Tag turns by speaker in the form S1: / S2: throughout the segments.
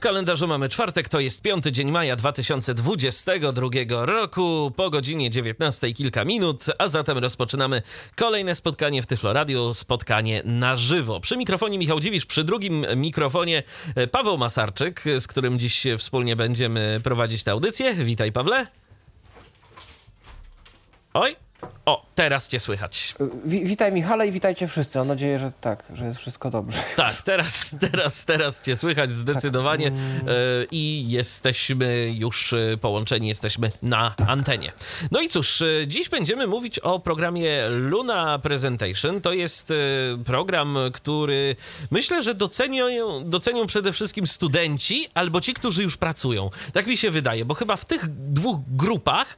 S1: W kalendarzu mamy czwartek, to jest piąty dzień maja 2022 roku, po godzinie 19 kilka minut, a zatem rozpoczynamy kolejne spotkanie w Tyfloradiu, spotkanie na żywo. Przy mikrofonie Michał Dziwisz, przy drugim mikrofonie e, Paweł Masarczyk, z którym dziś wspólnie będziemy prowadzić tę audycję. Witaj Pawle. Oj, o, teraz cię słychać.
S2: Wi witaj Michale i witajcie wszyscy. Mam nadzieję, że tak, że jest wszystko dobrze.
S1: Tak, teraz, teraz, teraz cię słychać zdecydowanie tak. i jesteśmy już e, połączeni, jesteśmy na antenie. No i cóż, e, dziś będziemy mówić o programie Luna Presentation. To jest program, który myślę, że docenią, docenią przede wszystkim studenci albo ci, którzy już pracują. Tak mi się wydaje, bo chyba w tych dwóch grupach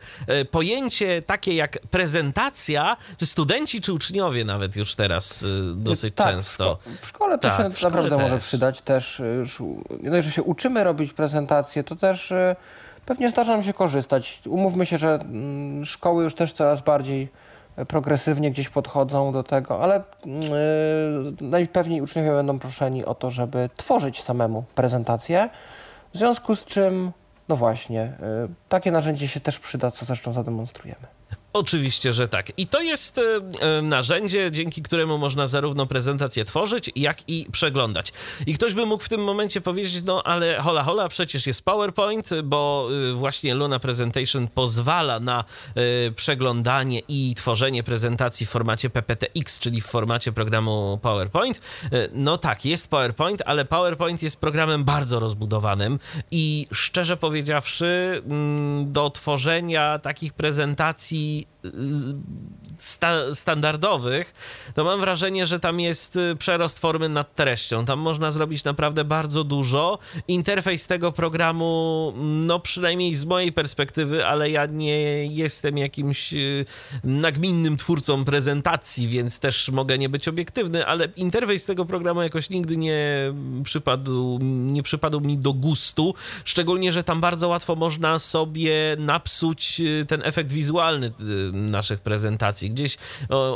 S1: pojęcie takie jak prezentacja, czy studenci, czy uczniowie nawet już teraz dosyć
S2: tak,
S1: często.
S2: W, szkole to tak, się naprawdę też. może przydać też. Nie dość, że się uczymy robić prezentacje, to też pewnie zdarza nam się korzystać. Umówmy się, że szkoły już też coraz bardziej progresywnie gdzieś podchodzą do tego, ale yy, najpewniej uczniowie będą proszeni o to, żeby tworzyć samemu prezentację. W związku z czym, no właśnie, yy, takie narzędzie się też przyda, co zresztą zademonstrujemy.
S1: Oczywiście, że tak. I to jest e, narzędzie, dzięki któremu można zarówno prezentację tworzyć, jak i przeglądać. I ktoś by mógł w tym momencie powiedzieć, no ale hola hola, przecież jest PowerPoint, bo e, właśnie Luna Presentation pozwala na e, przeglądanie i tworzenie prezentacji w formacie PPTX, czyli w formacie programu PowerPoint. No tak, jest PowerPoint, ale PowerPoint jest programem bardzo rozbudowanym i szczerze powiedziawszy, mm, do tworzenia takich prezentacji sta standardowych, to mam wrażenie, że tam jest y, przerost formy nad treścią. Tam można zrobić naprawdę bardzo dużo. Interfejs tego programu, no przynajmniej z mojej perspektywy, ale ja nie jestem jakimś y, nagminnym twórcą prezentacji, więc też mogę nie być obiektywny, ale interfejs tego programu jakoś nigdy nie przypadł, nie przypadł mi do gustu. Szczególnie, że tam bardzo łatwo można sobie napsuć y, ten efekt wizualny naszych prezentacji. Gdzieś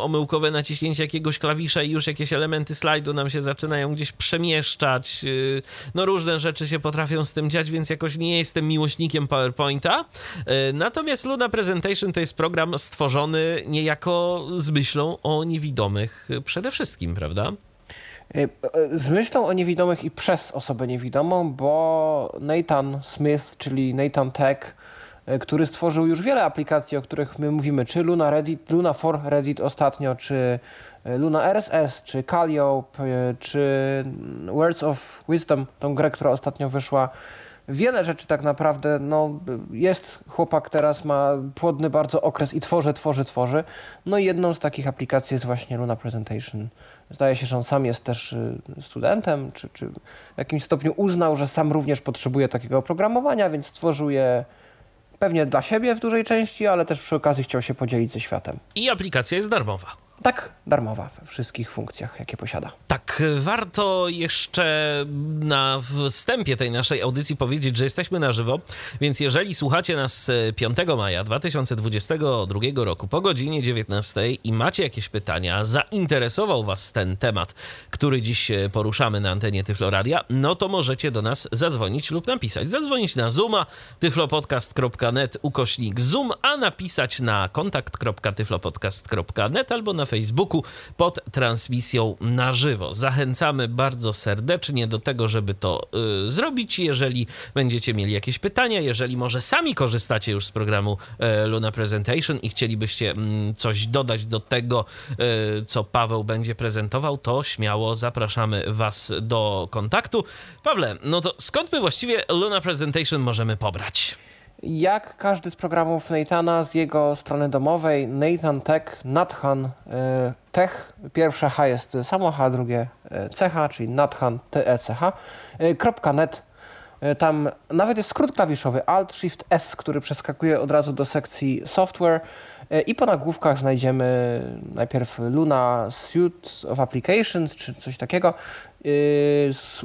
S1: omyłkowe naciśnięcie jakiegoś klawisza i już jakieś elementy slajdu nam się zaczynają gdzieś przemieszczać. Y, no różne rzeczy się potrafią z tym dziać, więc jakoś nie jestem miłośnikiem PowerPointa. Y, natomiast Luna Presentation to jest program stworzony niejako z myślą o niewidomych przede wszystkim, prawda?
S2: Y, z myślą o niewidomych i przez osobę niewidomą, bo Nathan Smith, czyli Nathan Tech, który stworzył już wiele aplikacji, o których my mówimy, czy Luna Reddit, Luna for Reddit ostatnio, czy e, Luna RSS, czy Calliope, e, czy Words of Wisdom, tą grę, która ostatnio wyszła. Wiele rzeczy tak naprawdę, no jest chłopak teraz, ma płodny bardzo okres i tworzy, tworzy, tworzy. No i jedną z takich aplikacji jest właśnie Luna Presentation. Zdaje się, że on sam jest też studentem, czy, czy w jakimś stopniu uznał, że sam również potrzebuje takiego oprogramowania, więc stworzył je Pewnie dla siebie w dużej części, ale też przy okazji chciał się podzielić ze światem.
S1: I aplikacja jest darmowa.
S2: Tak, darmowa we wszystkich funkcjach, jakie posiada.
S1: Tak, warto jeszcze na wstępie tej naszej audycji powiedzieć, że jesteśmy na żywo, więc jeżeli słuchacie nas 5 maja 2022 roku po godzinie 19 i macie jakieś pytania, zainteresował Was ten temat, który dziś poruszamy na antenie Tyfloradia, no to możecie do nas zadzwonić lub napisać. Zadzwonić na Zooma, tyflopodcast.net ukośnik Zoom, a napisać na kontakt.tyflopodcast.net albo na Facebooku pod transmisją na żywo. Zachęcamy bardzo serdecznie do tego, żeby to y, zrobić. Jeżeli będziecie mieli jakieś pytania, jeżeli może sami korzystacie już z programu y, Luna Presentation i chcielibyście y, coś dodać do tego, y, co Paweł będzie prezentował, to śmiało zapraszamy Was do kontaktu. Pawle, no to skąd my właściwie Luna Presentation możemy pobrać?
S2: Jak każdy z programów Nathana z jego strony domowej, Nathan Tech, Nathan y, Tech, pierwsze H jest samo H, drugie CH, czyli Nathan TECH, y, .net. Y, tam nawet jest skrót klawiszowy Alt Shift S, który przeskakuje od razu do sekcji software I po nagłówkach znajdziemy najpierw Luna Suite of Applications, czy coś takiego,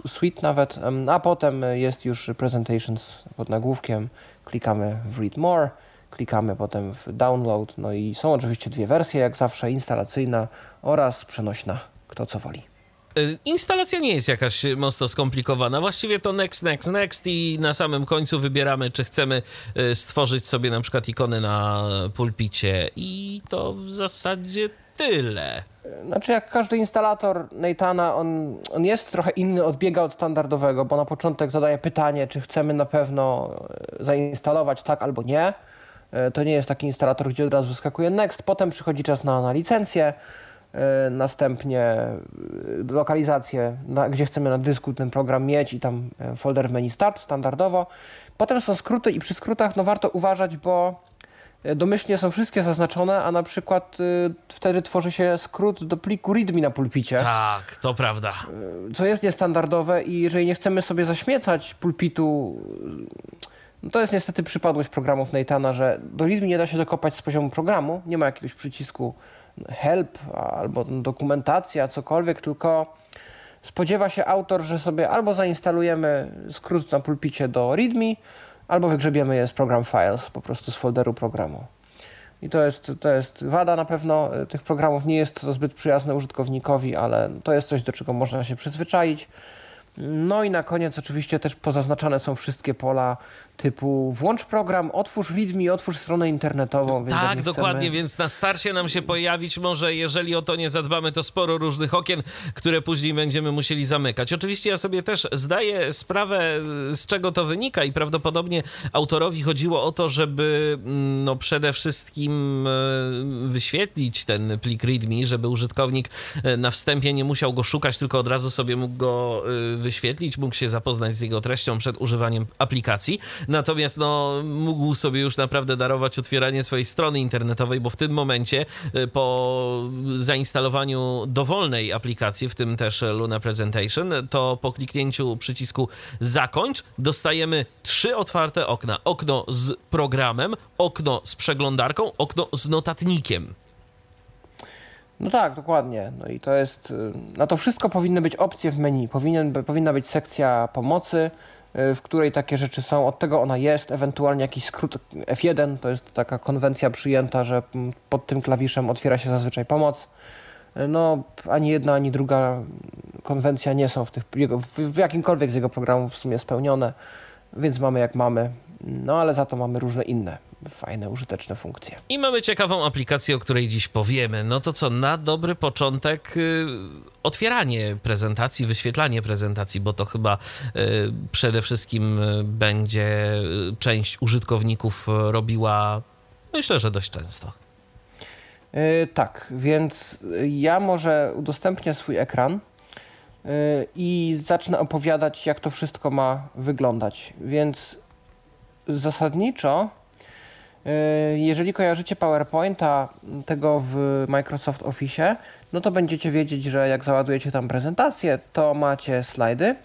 S2: suite nawet, a potem jest już Presentations pod nagłówkiem. Klikamy w Read More, klikamy potem w Download, no i są oczywiście dwie wersje, jak zawsze, instalacyjna oraz przenośna, kto co woli.
S1: Y, instalacja nie jest jakaś mocno skomplikowana. Właściwie to next, next, next i na samym końcu wybieramy, czy chcemy y, stworzyć sobie na przykład ikony na pulpicie i to w zasadzie tyle.
S2: Znaczy jak każdy instalator Neitana, on, on jest trochę inny, odbiega od standardowego, bo na początek zadaje pytanie, czy chcemy na pewno e, zainstalować tak albo nie. E, to nie jest taki instalator, gdzie od razu wyskakuje next, potem przychodzi czas na, na licencję, e, następnie lokalizację, na, gdzie chcemy na dysku ten program mieć i tam folder menu start standardowo. Potem są skróty i przy skrótach no warto uważać, bo domyślnie są wszystkie zaznaczone, a na przykład y, wtedy tworzy się skrót do pliku readme na pulpicie.
S1: Tak, to prawda.
S2: Y, co jest niestandardowe i jeżeli nie chcemy sobie zaśmiecać pulpitu, no to jest niestety przypadłość programów Neitana, że do readme nie da się dokopać z poziomu programu, nie ma jakiegoś przycisku help albo dokumentacja, cokolwiek, tylko spodziewa się autor, że sobie albo zainstalujemy skrót na pulpicie do readme, albo wygrzebiemy je z program files, po prostu z folderu programu. I to jest, to jest wada na pewno tych programów. Nie jest to zbyt przyjazne użytkownikowi, ale to jest coś, do czego można się przyzwyczaić. No i na koniec oczywiście też pozaznaczane są wszystkie pola typu włącz program, otwórz readme, otwórz stronę internetową.
S1: tak, dokładnie, więc na starcie nam się pojawić może, jeżeli o to nie zadbamy, to sporo różnych okien, które później będziemy musieli zamykać. Oczywiście ja sobie też zdaję sprawę, z czego to wynika i prawdopodobnie autorowi chodziło o to, żeby mm, no przede wszystkim e, wyświetlić ten plik readme, żeby użytkownik e, na wstępie nie musiał go szukać, tylko od razu sobie mógł go e, wyświetlić, mógł się zapoznać z jego treścią przed używaniem aplikacji. Natomiast no, mógł sobie już naprawdę darować otwieranie swojej strony internetowej, bo w tym momencie y, po zainstalowaniu dowolnej aplikacji, w tym też Luna Presentation, to po kliknięciu przycisku zakończ dostajemy trzy otwarte okna. Okno z programem, okno z przeglądarką, okno z notatnikiem.
S2: No tak, dokładnie. No i to jest. Y, na to wszystko powinny być opcje w menu. Powinien, powinna być sekcja pomocy, w której takie rzeczy są. Od tego ona jest, ewentualnie jakiś skrót F1, to jest taka konwencja przyjęta, że pod tym klawiszem otwiera się zazwyczaj pomoc. Y, no, ani jedna, ani druga konwencja nie są w, tych, w jakimkolwiek z jego programów w sumie spełnione, więc mamy jak mamy. No ale za to mamy różne inne fajne, użyteczne funkcje.
S1: I mamy ciekawą aplikację, o której dziś powiemy. No to co, na dobry początek yy, otwieranie prezentacji, wyświetlanie prezentacji, bo to chyba yy, przede wszystkim y, będzie y, część użytkowników robiła, myślę, że dość często.
S2: Yy, tak, więc ja może udostępnię swój ekran y, i zacznę opowiadać, jak to wszystko ma wyglądać. Więc zasadniczo jeżeli kojarzycie PowerPointa tego w Microsoft Office, no to będziecie wiedzieć, że jak załadujecie tam prezentację, to macie slajdy.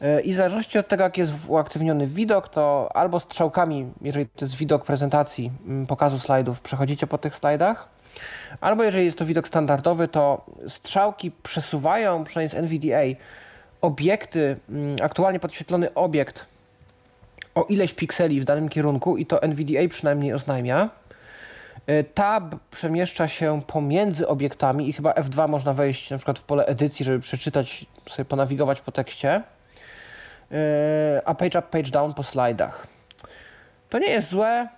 S2: E, I w zależności od tego, jak jest uaktywniony widok, to albo strzałkami, jeżeli to jest widok prezentacji, pokazu slajdów, przechodzicie po tych slajdach, albo jeżeli jest to widok standardowy, to strzałki przesuwają, przynajmniej z NVDA, obiekty, aktualnie podświetlony obiekt o ileś pikseli w danym kierunku i to NVDA przynajmniej oznajmia. E, tab przemieszcza się pomiędzy obiektami i chyba F2 można wejść na przykład w pole edycji, żeby przeczytać, sobie ponawigować po tekście. E, a page up, page down po slajdach. To nie jest złe,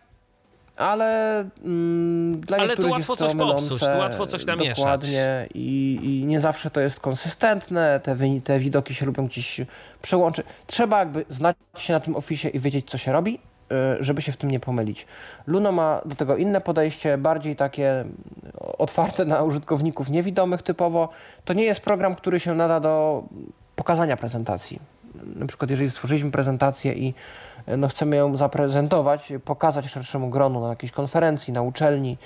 S2: ale mm, dla
S1: ale tu łatwo coś popsuć, tu łatwo coś namieszać.
S2: Dokładnie i, i nie zawsze to jest konsystentne, te, te widoki się lubią gdzieś przełączyć. Trzeba jakby znać się na tym oficie i wiedzieć, co się robi, y, żeby się w tym nie pomylić. Luno ma do tego inne podejście, bardziej takie otwarte na użytkowników niewidomych typowo. To nie jest program, który się nada do pokazania prezentacji. Na przykład jeżeli stworzyliśmy prezentację i no, chcemy ją zaprezentować, pokazać szerszemu gronu na jakiejś konferencji, na uczelni,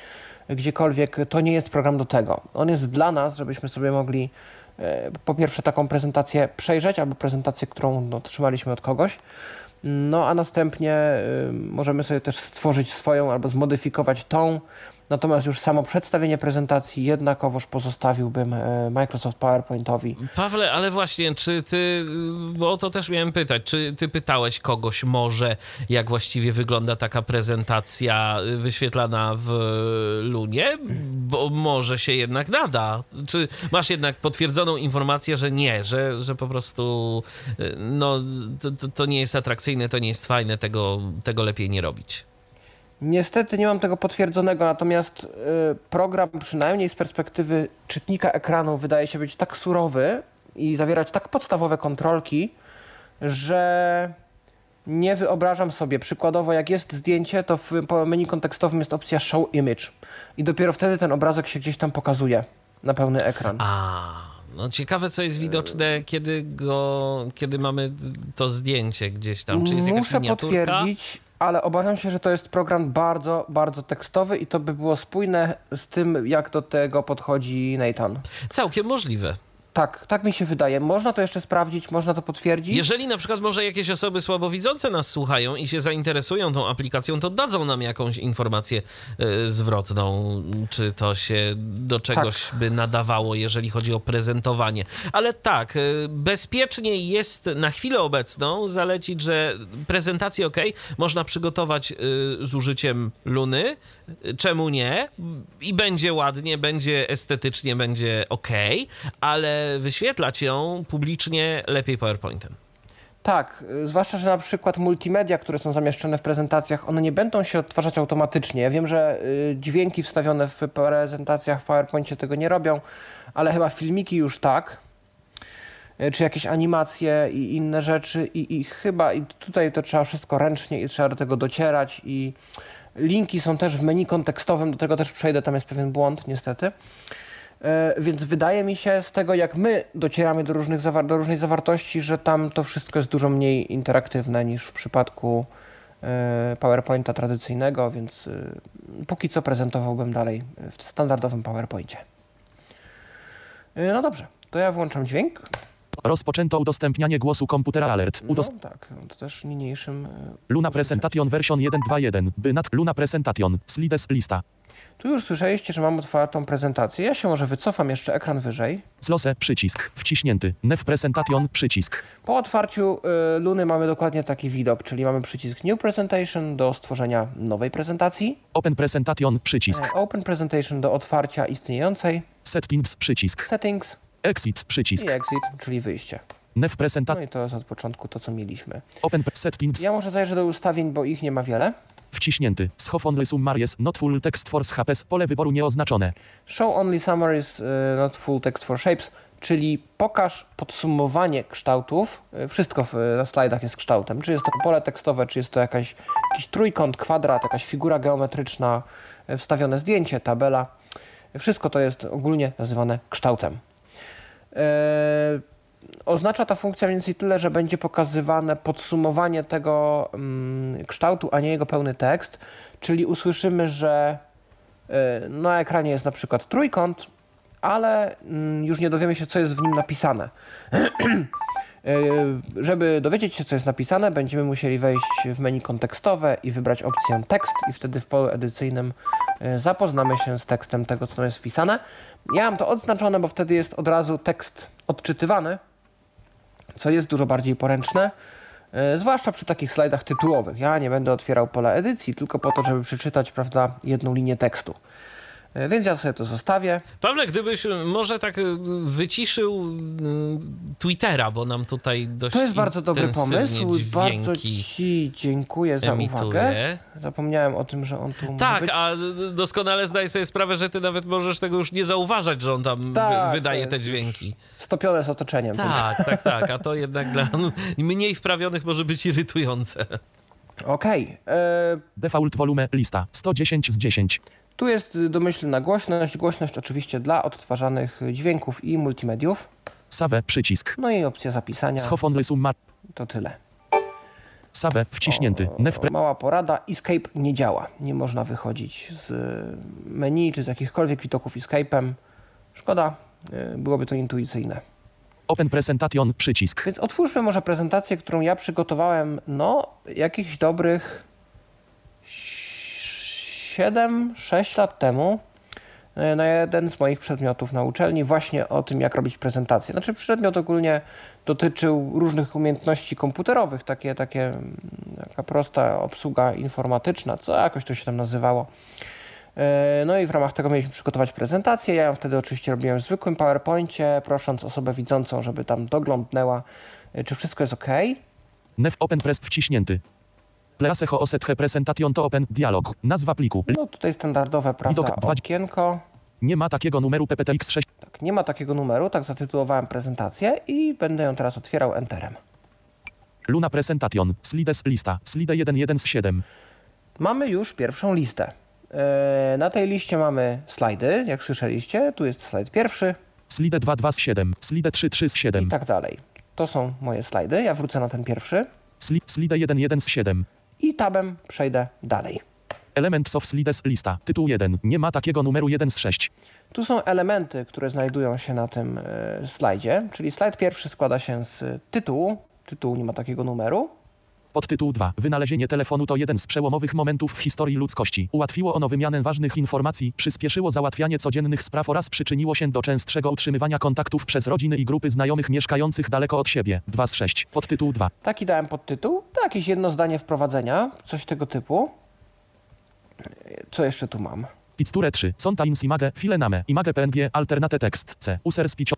S2: gdziekolwiek, to nie jest program do tego. On jest dla nas, żebyśmy sobie mogli po pierwsze taką prezentację przejrzeć, albo prezentację, którą no, otrzymaliśmy od kogoś, no a następnie y, możemy sobie też stworzyć swoją albo zmodyfikować tą Natomiast już samo przedstawienie prezentacji jednakowoż pozostawiłbym e, Microsoft PowerPointowi.
S1: Pawle, ale właśnie, czy ty, bo o to też miałem pytać, czy ty pytałeś kogoś może, jak właściwie wygląda taka prezentacja wyświetlana w Lunie? Bo może się jednak nada. Czy masz jednak potwierdzoną informację, że nie, że, że po prostu no, to, to nie jest atrakcyjne, to nie jest fajne, tego, tego lepiej nie robić?
S2: Niestety nie mam tego potwierdzonego, natomiast y, program, przynajmniej z perspektywy czytnika ekranu, wydaje się być tak surowy i zawierać tak podstawowe kontrolki, że nie wyobrażam sobie. Przykładowo, jak jest zdjęcie, to w menu kontekstowym jest opcja Show Image i dopiero wtedy ten obrazek się gdzieś tam pokazuje na pełny ekran.
S1: A. No ciekawe, co jest widoczne, kiedy go, kiedy mamy to zdjęcie gdzieś tam. Czy jest jakaś
S2: Muszę
S1: miniaturka?
S2: potwierdzić, ale obawiam się, że to jest program bardzo, bardzo tekstowy i to by było spójne z tym, jak do tego podchodzi Nathan.
S1: Całkiem możliwe.
S2: Tak, tak mi się wydaje. Można to jeszcze sprawdzić, można to potwierdzić.
S1: Jeżeli na przykład może jakieś osoby słabowidzące nas słuchają i się zainteresują tą aplikacją, to dadzą nam jakąś informację y, zwrotną, czy to się do czegoś tak. by nadawało, jeżeli chodzi o prezentowanie. Ale tak, y, bezpiecznie jest na chwilę obecną zalecić, że prezentację OK można przygotować y, z użyciem Luny. Czemu nie? I będzie ładnie, będzie estetycznie, będzie OK, ale wyświetlać ją publicznie lepiej PowerPointem.
S2: Tak, zwłaszcza, że na przykład multimedia, które są zamieszczone w prezentacjach, one nie będą się odtwarzać automatycznie. Ja wiem, że y, dźwięki wstawione w prezentacjach w PowerPoincie tego nie robią, ale chyba filmiki już tak, y, czy jakieś animacje i inne rzeczy i, i chyba i tutaj to trzeba wszystko ręcznie i trzeba do tego docierać i linki są też w menu kontekstowym, do tego też przejdę, tam jest pewien błąd niestety. E, więc wydaje mi się z tego, jak my docieramy do, różnych do różnej zawartości, że tam to wszystko jest dużo mniej interaktywne niż w przypadku e, PowerPointa tradycyjnego, więc e, póki co prezentowałbym dalej w standardowym PowerPoincie. No dobrze, to ja włączam dźwięk.
S3: Rozpoczęto udostępnianie głosu komputera alert.
S2: Udost... No tak, to też niniejszym.
S3: Luna Presentation version 1.2.1. Bynat Luna Presentation. Slides lista.
S2: Tu już słyszeliście, że mam otwartą prezentację. Ja się może wycofam jeszcze ekran wyżej.
S3: Zlose, przycisk, wciśnięty. Nef Presentation, przycisk.
S2: Po otwarciu y, Luny mamy dokładnie taki widok, czyli mamy przycisk New Presentation do stworzenia nowej prezentacji.
S3: Open Presentation, przycisk.
S2: E, open Presentation do otwarcia istniejącej.
S3: Settings, przycisk.
S2: Settings.
S3: Exit, przycisk.
S2: I exit, czyli wyjście.
S3: Nef Presentation.
S2: No i to jest od początku to, co mieliśmy.
S3: Open Settings.
S2: Ja może zajrzę do ustawień, bo ich nie ma wiele.
S3: Wciśnięty. Schow only summaries, not full text for shapes. Pole wyboru nieoznaczone.
S2: Show only summaries, uh, not full text for shapes, czyli pokaż podsumowanie kształtów. Y, wszystko w, na slajdach jest kształtem. Czy jest to pole tekstowe, czy jest to jakaś, jakiś trójkąt, kwadrat, jakaś figura geometryczna, wstawione zdjęcie, tabela. Wszystko to jest ogólnie nazywane kształtem. Oznacza ta funkcja mniej więcej tyle, że będzie pokazywane podsumowanie tego mm, kształtu, a nie jego pełny tekst. Czyli usłyszymy, że y, na ekranie jest na przykład trójkąt, ale mm, już nie dowiemy się, co jest w nim napisane. Y, żeby dowiedzieć się, co jest napisane, będziemy musieli wejść w menu kontekstowe i wybrać opcję tekst i wtedy w polu edycyjnym y, zapoznamy się z tekstem tego, co tam jest wpisane. Ja mam to odznaczone, bo wtedy jest od razu tekst odczytywany, co jest dużo bardziej poręczne, e, zwłaszcza przy takich slajdach tytułowych. Ja nie będę otwierał pola edycji tylko po to, żeby przeczytać prawda, jedną linię tekstu. E, więc ja sobie to zostawię.
S1: Pawle, gdybyś może tak e, wyciszył Twittera, bo nam tutaj dość
S2: To jest bardzo dobry pomysł. Bardzo Ci dziękuję za emituje. uwagę. Zapomniałem o tym, że on tu
S1: Tak,
S2: być.
S1: a doskonale zdaję sobie sprawę, że ty nawet możesz tego już nie zauważać, że on tam tak, wy wydaje te dźwięki.
S2: Stopione z otoczeniem.
S1: Tak, tak, tak, a to jednak dla mniej wprawionych może być irytujące.
S2: Okej. Okay. E,
S3: Default volume lista 110 z 10.
S2: Tu jest domyślna głośność. Głośność oczywiście dla odtwarzanych dźwięków i multimediów.
S3: Save, przycisk.
S2: No i opcja zapisania.
S3: Schow only summar.
S2: To tyle.
S3: Save, wciśnięty.
S2: O, mała porada. Escape nie działa. Nie można wychodzić z menu czy z jakichkolwiek widoków Escape'em. Szkoda. Y, byłoby to intuicyjne.
S3: Open Presentation, przycisk.
S2: Więc otwórzmy może prezentację, którą ja przygotowałem, no, jakichś dobrych 7-6 lat temu e, na jeden z moich przedmiotów na uczelni właśnie o tym, jak robić prezentację. Znaczy przedmiot ogólnie dotyczył różnych umiejętności komputerowych, takie, takie mm, taka prosta obsługa informatyczna, co jakoś to się tam nazywało. E, No i w ramach tego mieliśmy przygotować prezentację. Ja ją wtedy oczywiście robiłem w zwykłym PowerPoincie, prosząc osobę widzącą, żeby tam doglądnęła, e, czy wszystko jest ok.
S3: Nef open press wciśnięty. Place ho osethe presentation to open dialog. Nazwa pliku.
S2: No tutaj standardowe, prawda,
S3: Widok dwa-
S2: okienko.
S3: Nie ma takiego numeru PPTX6.
S2: Tak, nie ma takiego numeru, tak zatytułowałem prezentację i będę ją teraz otwierał Enterem.
S3: Luna presentation. Slides lista. Slide 11 z 7.
S2: Mamy już pierwszą listę. E, Na tej liście mamy slajdy, jak słyszeliście. Tu jest slajd pierwszy
S3: Slide 22 z 7. Slide 33 z
S2: i
S3: 7.
S2: tak dalej. To są moje slajdy. Ja wrócę na ten pierwszy
S3: Sli, slide 11 z 7.
S2: i tabem przejdę dalej.
S3: Elements of slides lista. Tytuł 1. Nie ma takiego numeru 1 z 6.
S2: Tu są elementy, które znajdują się na tym e, slajdzie, czyli slajd pierwszy składa się z tytułu. Tytuł nie ma takiego numeru.
S3: Podtytuł 2. Wynalezienie telefonu to jeden z przełomowych momentów w historii ludzkości. Ułatwiło ono wymianę ważnych informacji, przyspieszyło załatwianie codziennych spraw oraz przyczyniło się do częstszego utrzymywania kontaktów przez rodziny i grupy znajomych mieszkających daleko od siebie. 2 z 6. Podtytuł 2.
S2: Taki dałem podtytuł. To jakieś jedno zdanie wprowadzenia, coś tego typu. Co jeszcze tu mam?
S3: Picture 3. Contains image, file name, image png, alternate text, c. User speech.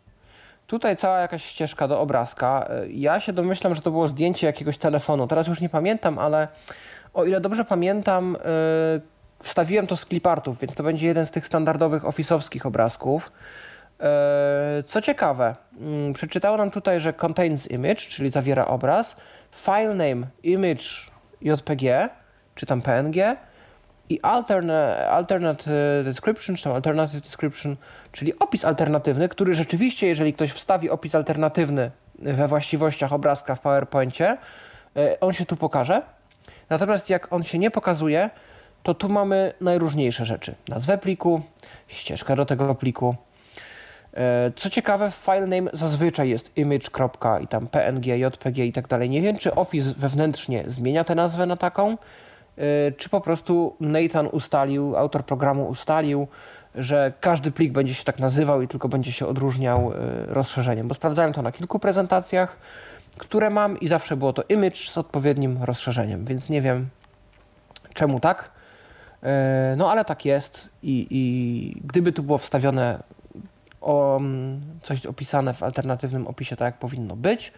S2: Tutaj cała jakaś ścieżka do obrazka. Y, Ja się domyślam, że to było zdjęcie jakiegoś telefonu. Teraz już nie pamiętam, ale o ile dobrze pamiętam, y, wstawiłem to z clipartów, więc to będzie jeden z tych standardowych ofisowskich obrazków. Y, Co ciekawe, mm, przeczytało nam tutaj, że contains image, czyli zawiera obraz, file name image JPG, czy tam PNG i alternate, alternate description, czy tam alternative description, czyli opis alternatywny, który rzeczywiście, jeżeli ktoś wstawi opis alternatywny we właściwościach obrazka w PowerPoincie, e, on się tu pokaże. Natomiast jak on się nie pokazuje, to tu mamy najróżniejsze rzeczy. Nazwę pliku, ścieżkę do tego pliku. E, Co ciekawe, file name zazwyczaj jest image. i tam png, jpg i tak dalej. Nie wiem, czy Office wewnętrznie zmienia tę nazwę na taką, czy po prostu Nathan ustalił, autor programu ustalił, że każdy plik będzie się tak nazywał i tylko będzie się odróżniał e, rozszerzeniem. Bo sprawdzałem to na kilku prezentacjach, które mam i zawsze było to image z odpowiednim rozszerzeniem, więc nie wiem czemu tak. E, No ale tak jest i, i gdyby tu było wstawione o, mm, coś opisane w alternatywnym opisie, tak jak powinno być,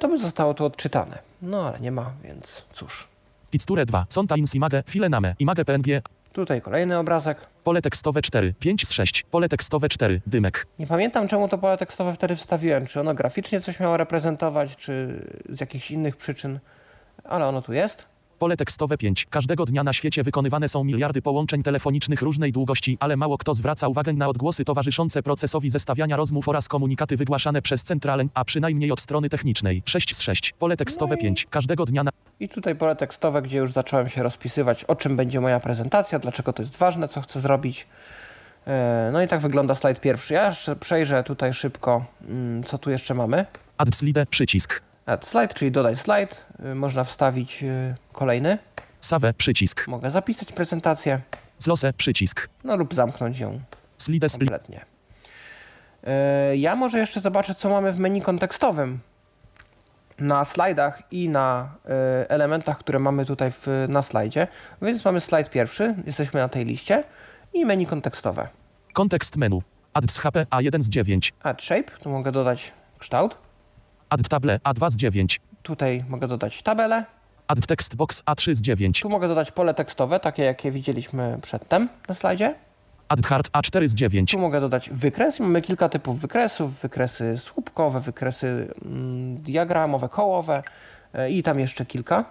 S2: to by zostało to odczytane. No ale nie ma, więc cóż.
S3: Picture 2. Contains image, file name, image png,
S2: Tutaj kolejny obrazek.
S3: pole tekstowe 4. 5 z 6. Pole tekstowe 4. Dymek.
S2: Nie pamiętam, czemu to pole tekstowe wtedy wstawiłem. Czy ono graficznie coś miało reprezentować, czy z jakichś innych przyczyn, ale ono tu jest.
S3: Pole tekstowe 5. Każdego dnia na świecie wykonywane są miliardy połączeń telefonicznych różnej długości, ale mało kto zwraca uwagę na odgłosy towarzyszące procesowi zestawiania rozmów oraz komunikaty wygłaszane przez centralę, a przynajmniej od strony technicznej. 6 z 6. Pole tekstowe 5. Każdego dnia na
S2: I tutaj pole tekstowe, gdzie już zacząłem się rozpisywać, o czym będzie moja prezentacja, dlaczego to jest ważne, co chcę zrobić. E, No i tak wygląda slajd pierwszy. Ja jeszcze przejrzę tutaj szybko, mm, co tu jeszcze mamy.
S3: add slide przycisk.
S2: Add slide, czyli dodaj slajd. Y, Można wstawić y, kolejny.
S3: Save przycisk.
S2: Mogę zapisać prezentację,
S3: Zlose przycisk.
S2: no lub zamknąć ją
S3: Slides li-
S2: kompletnie. E, Ja może jeszcze zobaczę, co mamy w menu kontekstowym. Na slajdach i na elementach, które mamy tutaj w, na slajdzie. Więc mamy slajd pierwszy, jesteśmy na tej liście i menu kontekstowe.
S3: kontekst menu. Add z HP A1 z 9.
S2: Add shape, tu mogę dodać kształt.
S3: Add table A2 z 9.
S2: Tutaj mogę dodać tabelę.
S3: Add text box A3 z 9.
S2: Tu mogę dodać pole tekstowe, takie jakie widzieliśmy przedtem na slajdzie.
S3: Add hard A4 z 9.
S2: Tu mogę dodać wykres. Mamy kilka typów wykresów. Wykresy słupkowe, wykresy mm, diagramowe, kołowe e, i tam jeszcze kilka.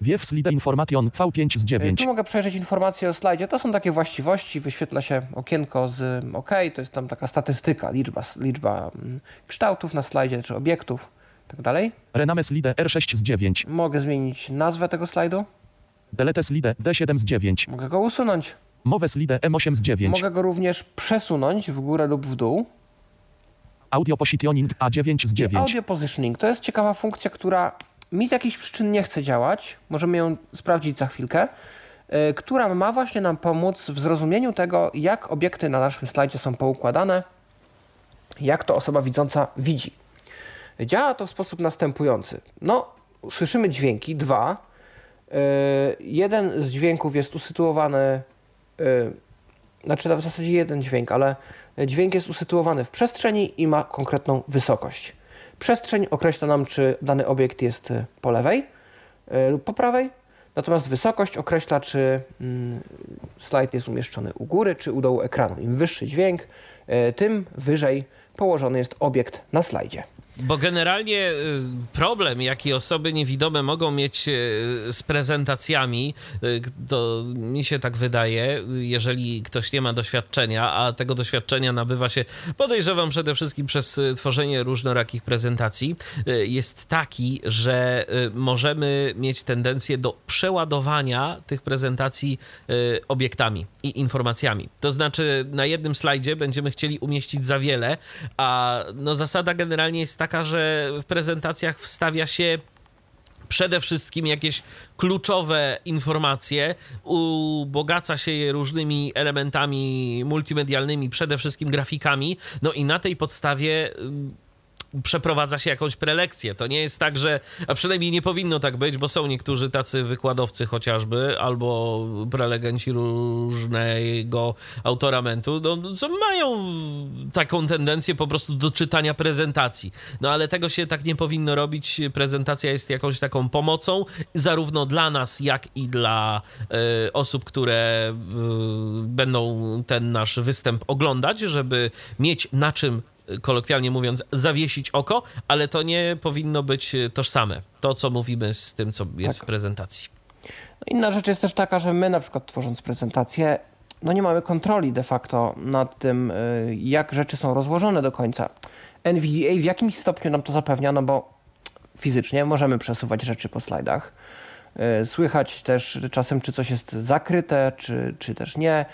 S3: Wiew slide information V5 z
S2: E,
S3: 9.
S2: Tu mogę przejrzeć informacje o slajdzie. To są takie właściwości. Wyświetla się okienko z OK. To jest tam taka statystyka, liczba, liczba mm, kształtów na slajdzie, czy obiektów, tak dalej.
S3: Rename slide R6 z 9.
S2: Mogę zmienić nazwę tego slajdu.
S3: Delete slide D7 z 9.
S2: Mogę go usunąć.
S3: Mowe slide M8 z 9.
S2: Mogę go również przesunąć w górę lub w dół.
S3: Audio positioning A9 z 9.
S2: Audio positioning to jest ciekawa funkcja, która mi z jakichś przyczyn nie chce działać. Możemy ją sprawdzić za chwilkę. y, która ma właśnie nam pomóc w zrozumieniu tego, jak obiekty na naszym slajdzie są poukładane, jak to osoba widząca widzi. Działa to w sposób następujący. No, słyszymy dźwięki, dwa. Jeden z dźwięków jest usytuowany, znaczy w zasadzie jeden dźwięk, ale dźwięk jest usytuowany w przestrzeni i ma konkretną wysokość. Przestrzeń określa nam, czy dany obiekt jest po lewej lub po prawej, natomiast wysokość określa, czy mm, slajd jest umieszczony u góry, czy u dołu ekranu. Im wyższy dźwięk, tym wyżej położony jest obiekt na slajdzie.
S1: Bo generalnie y, problem, jaki osoby niewidome mogą mieć y, z prezentacjami, y, to mi się tak wydaje, jeżeli ktoś nie ma doświadczenia, a tego doświadczenia nabywa się, podejrzewam przede wszystkim przez tworzenie różnorakich prezentacji, jest taki, że możemy mieć tendencję do przeładowania tych prezentacji obiektami i informacjami. To znaczy, na jednym slajdzie będziemy chcieli umieścić za wiele, a no zasada generalnie jest taka, taka, że w prezentacjach wstawia się przede wszystkim jakieś kluczowe informacje, ubogaca się je różnymi elementami multimedialnymi, przede wszystkim grafikami, no i na tej podstawie przeprowadza się jakąś prelekcję. To nie jest tak, że, a przynajmniej nie powinno tak być, bo są niektórzy tacy wykładowcy chociażby, albo prelegenci różnego autoramentu, no, co mają taką tendencję po prostu do czytania prezentacji. No ale tego się tak nie powinno robić. Prezentacja jest jakąś taką pomocą, zarówno dla nas, jak i dla y, osób, które y, będą ten nasz występ oglądać, żeby mieć na czym kolokwialnie mówiąc, zawiesić oko, ale to nie powinno być tożsame. To, co mówimy z tym, co jest tak. w prezentacji.
S2: No inna rzecz jest też taka, że my na przykład tworząc prezentację, no nie mamy kontroli de facto nad tym, y, jak rzeczy są rozłożone do końca. NVDA w jakimś stopniu nam to zapewnia, no bo fizycznie możemy przesuwać rzeczy po slajdach. Y, słychać też czasem, czy coś jest zakryte, czy, czy też nie.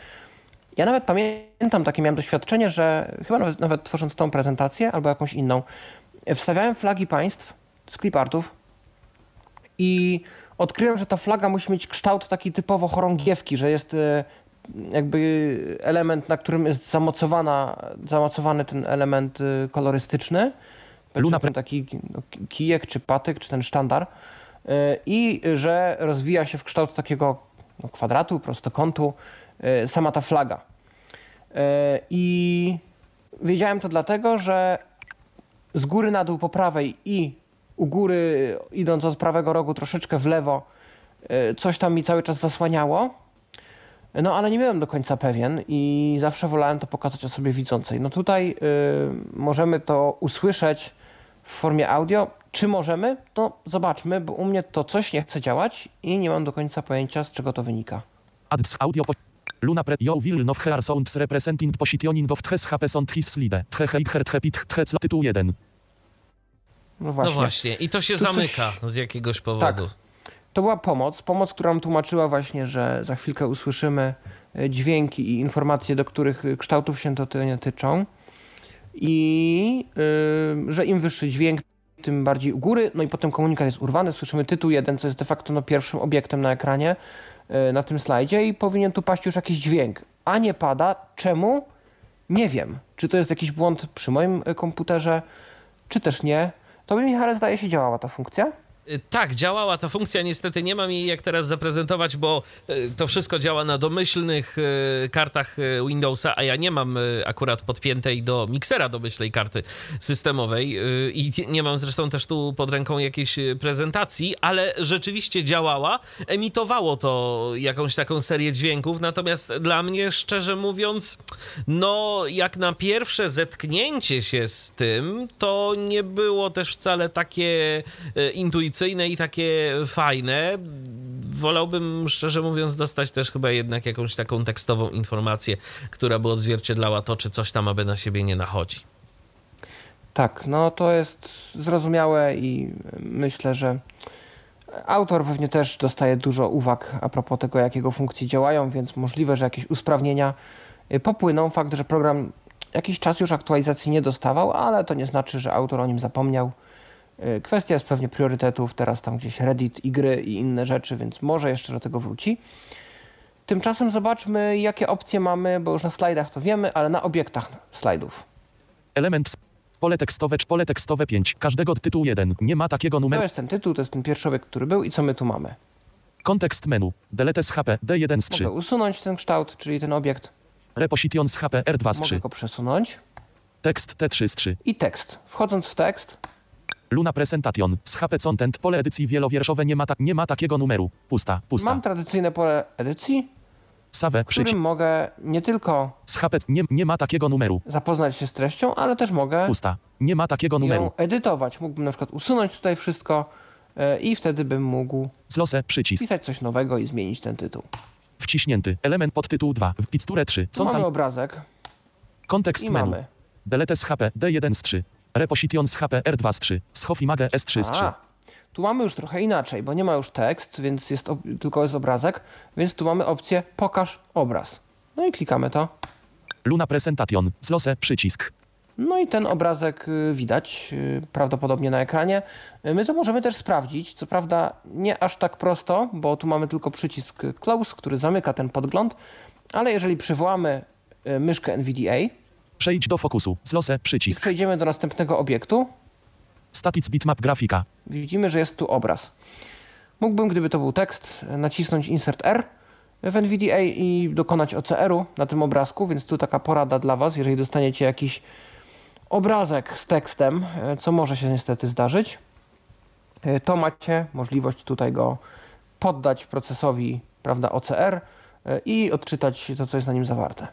S2: Ja nawet pamiętam takie miałem doświadczenie, że chyba nawet, nawet tworząc tą prezentację albo jakąś inną, wstawiałem flagi państw z clipartów i odkryłem, że ta flaga musi mieć kształt taki typowo chorągiewki, że jest e, jakby element, na którym jest zamocowana, zamocowany ten element e, kolorystyczny. Luna ten taki no, kijek, czy patyk, czy ten sztandar. E, I że rozwija się w kształt takiego no, kwadratu, prostokątu, sama ta flaga. E, I wiedziałem to dlatego, że z góry na dół po prawej i u góry, idąc od prawego rogu troszeczkę w lewo, e, coś tam mi cały czas zasłaniało. No ale nie byłem do końca pewien i zawsze wolałem to pokazać osobie widzącej. No tutaj y, możemy to usłyszeć w formie audio. Czy możemy? To zobaczmy, bo u mnie to coś nie chce działać i nie mam do końca pojęcia, z czego to wynika.
S3: Ads audio Luna pre you will know her sounds representing positioning of thes HP sound his slide. Tche her tche pit tche tytuł 1.
S1: No właśnie. no właśnie. I to się tu zamyka coś... z jakiegoś powodu. Tak.
S2: To była pomoc. Pomoc, która nam tłumaczyła właśnie, że za chwilkę usłyszymy e, dźwięki i informacje, do których e, kształtów się to nie tyczą. I yy, że im wyższy dźwięk, tym bardziej u góry. No i potem komunikat jest urwany. Słyszymy tytuł 1, co jest de facto no, pierwszym obiektem na ekranie. E, na tym slajdzie i powinien tu paść już jakiś dźwięk, a nie pada. Czemu? Nie wiem. Czy to jest jakiś błąd przy moim e, komputerze, czy też nie. To by Michale zdaje się działała ta funkcja.
S1: Y, tak, działała ta funkcja. Niestety nie mam jej jak teraz zaprezentować, bo y, to wszystko działa na domyślnych y, kartach Windowsa, a ja nie mam akurat podpiętej do miksera domyślnej karty systemowej i nie mam zresztą też tu pod ręką jakiejś prezentacji, ale rzeczywiście działała. Emitowało to jakąś taką serię dźwięków, natomiast dla mnie, szczerze mówiąc, no jak na pierwsze zetknięcie się z tym, to nie było też wcale takie intuicyjne intuicyjne i takie fajne. Wolałbym, szczerze mówiąc, dostać też chyba jednak jakąś taką tekstową informację, która by odzwierciedlała to, czy coś tam aby na siebie nie nachodzi.
S2: Tak, no to jest zrozumiałe i myślę, że autor pewnie też dostaje dużo uwag a propos tego, jakiego funkcje działają, więc możliwe, że jakieś usprawnienia y, popłyną. Fakt, że program jakiś czas już aktualizacji nie dostawał, ale to nie znaczy, że autor o nim zapomniał. E, kwestia jest pewnie priorytetów, teraz tam gdzieś Reddit i gry i inne rzeczy, więc może jeszcze do tego wróci. Tymczasem zobaczmy, jakie opcje mamy, bo już na slajdach to wiemy, ale na obiektach slajdów.
S3: Element pole tekstowe, pole tekstowe 5. Każdego tytuł 1. Nie ma takiego
S2: To
S3: numeru.
S2: jest ten tytuł, to jest ten pierwszy obiekt, który był i co my tu mamy?
S3: Kontekst menu. Delete z HP D1 z 3.
S2: Mogę usunąć ten kształt, czyli ten obiekt.
S3: Reposition z HP R2 z
S2: Mogę
S3: 3.
S2: go przesunąć.
S3: Tekst T3 z 3.
S2: I tekst. Wchodząc w tekst,
S3: Luna Presentation. Z HP Content. Pole edycji wielowierszowe. Nie ma, tak, nie ma takiego numeru. Pusta. Pusta.
S2: mam tradycyjne pole edycji,
S3: Save.
S2: w którym mogę nie tylko
S3: Z HP. Nie, nie ma takiego numeru.
S2: zapoznać się z treścią, ale też mogę
S3: Pusta. Nie ma takiego numeru.
S2: ją edytować. Mógłbym na przykład usunąć tutaj wszystko e, i wtedy bym mógł
S3: Zlose. Przycisk.
S2: pisać coś nowego i zmienić ten tytuł.
S3: Wciśnięty. Element podtytuł 2. W picture 3.
S2: Tu mamy
S3: Content.
S2: obrazek
S3: Kontekst
S2: i
S3: menu.
S2: mamy.
S3: Delete z HP D1 z 3. Reposition z HP R2 z 3. Schof image S3 z 3.
S2: A, tu mamy już trochę inaczej, bo nie ma już tekst, więc jest tylko jest obrazek, więc tu mamy opcję pokaż obraz. No i klikamy to.
S3: Luna Presentation. Zlose. Przycisk.
S2: No i ten obrazek y, widać y, prawdopodobnie na ekranie. Y, My to możemy też sprawdzić, co prawda nie aż tak prosto, bo tu mamy tylko przycisk close, który zamyka ten podgląd, ale jeżeli przywołamy myszkę NVDA
S3: Przejdź do fokusu. Zlose. Przycisk.
S2: przejdziemy do następnego obiektu,
S3: Statics bitmap grafika.
S2: widzimy, że jest tu obraz. Mógłbym, gdyby to był tekst, nacisnąć Insert R w NVDA i dokonać OCR-u na tym obrazku, więc tu taka porada dla Was, jeżeli dostaniecie jakiś obrazek z tekstem, co może się niestety zdarzyć, to macie możliwość tutaj go poddać procesowi prawda, OCR i odczytać to, co jest na nim zawarte.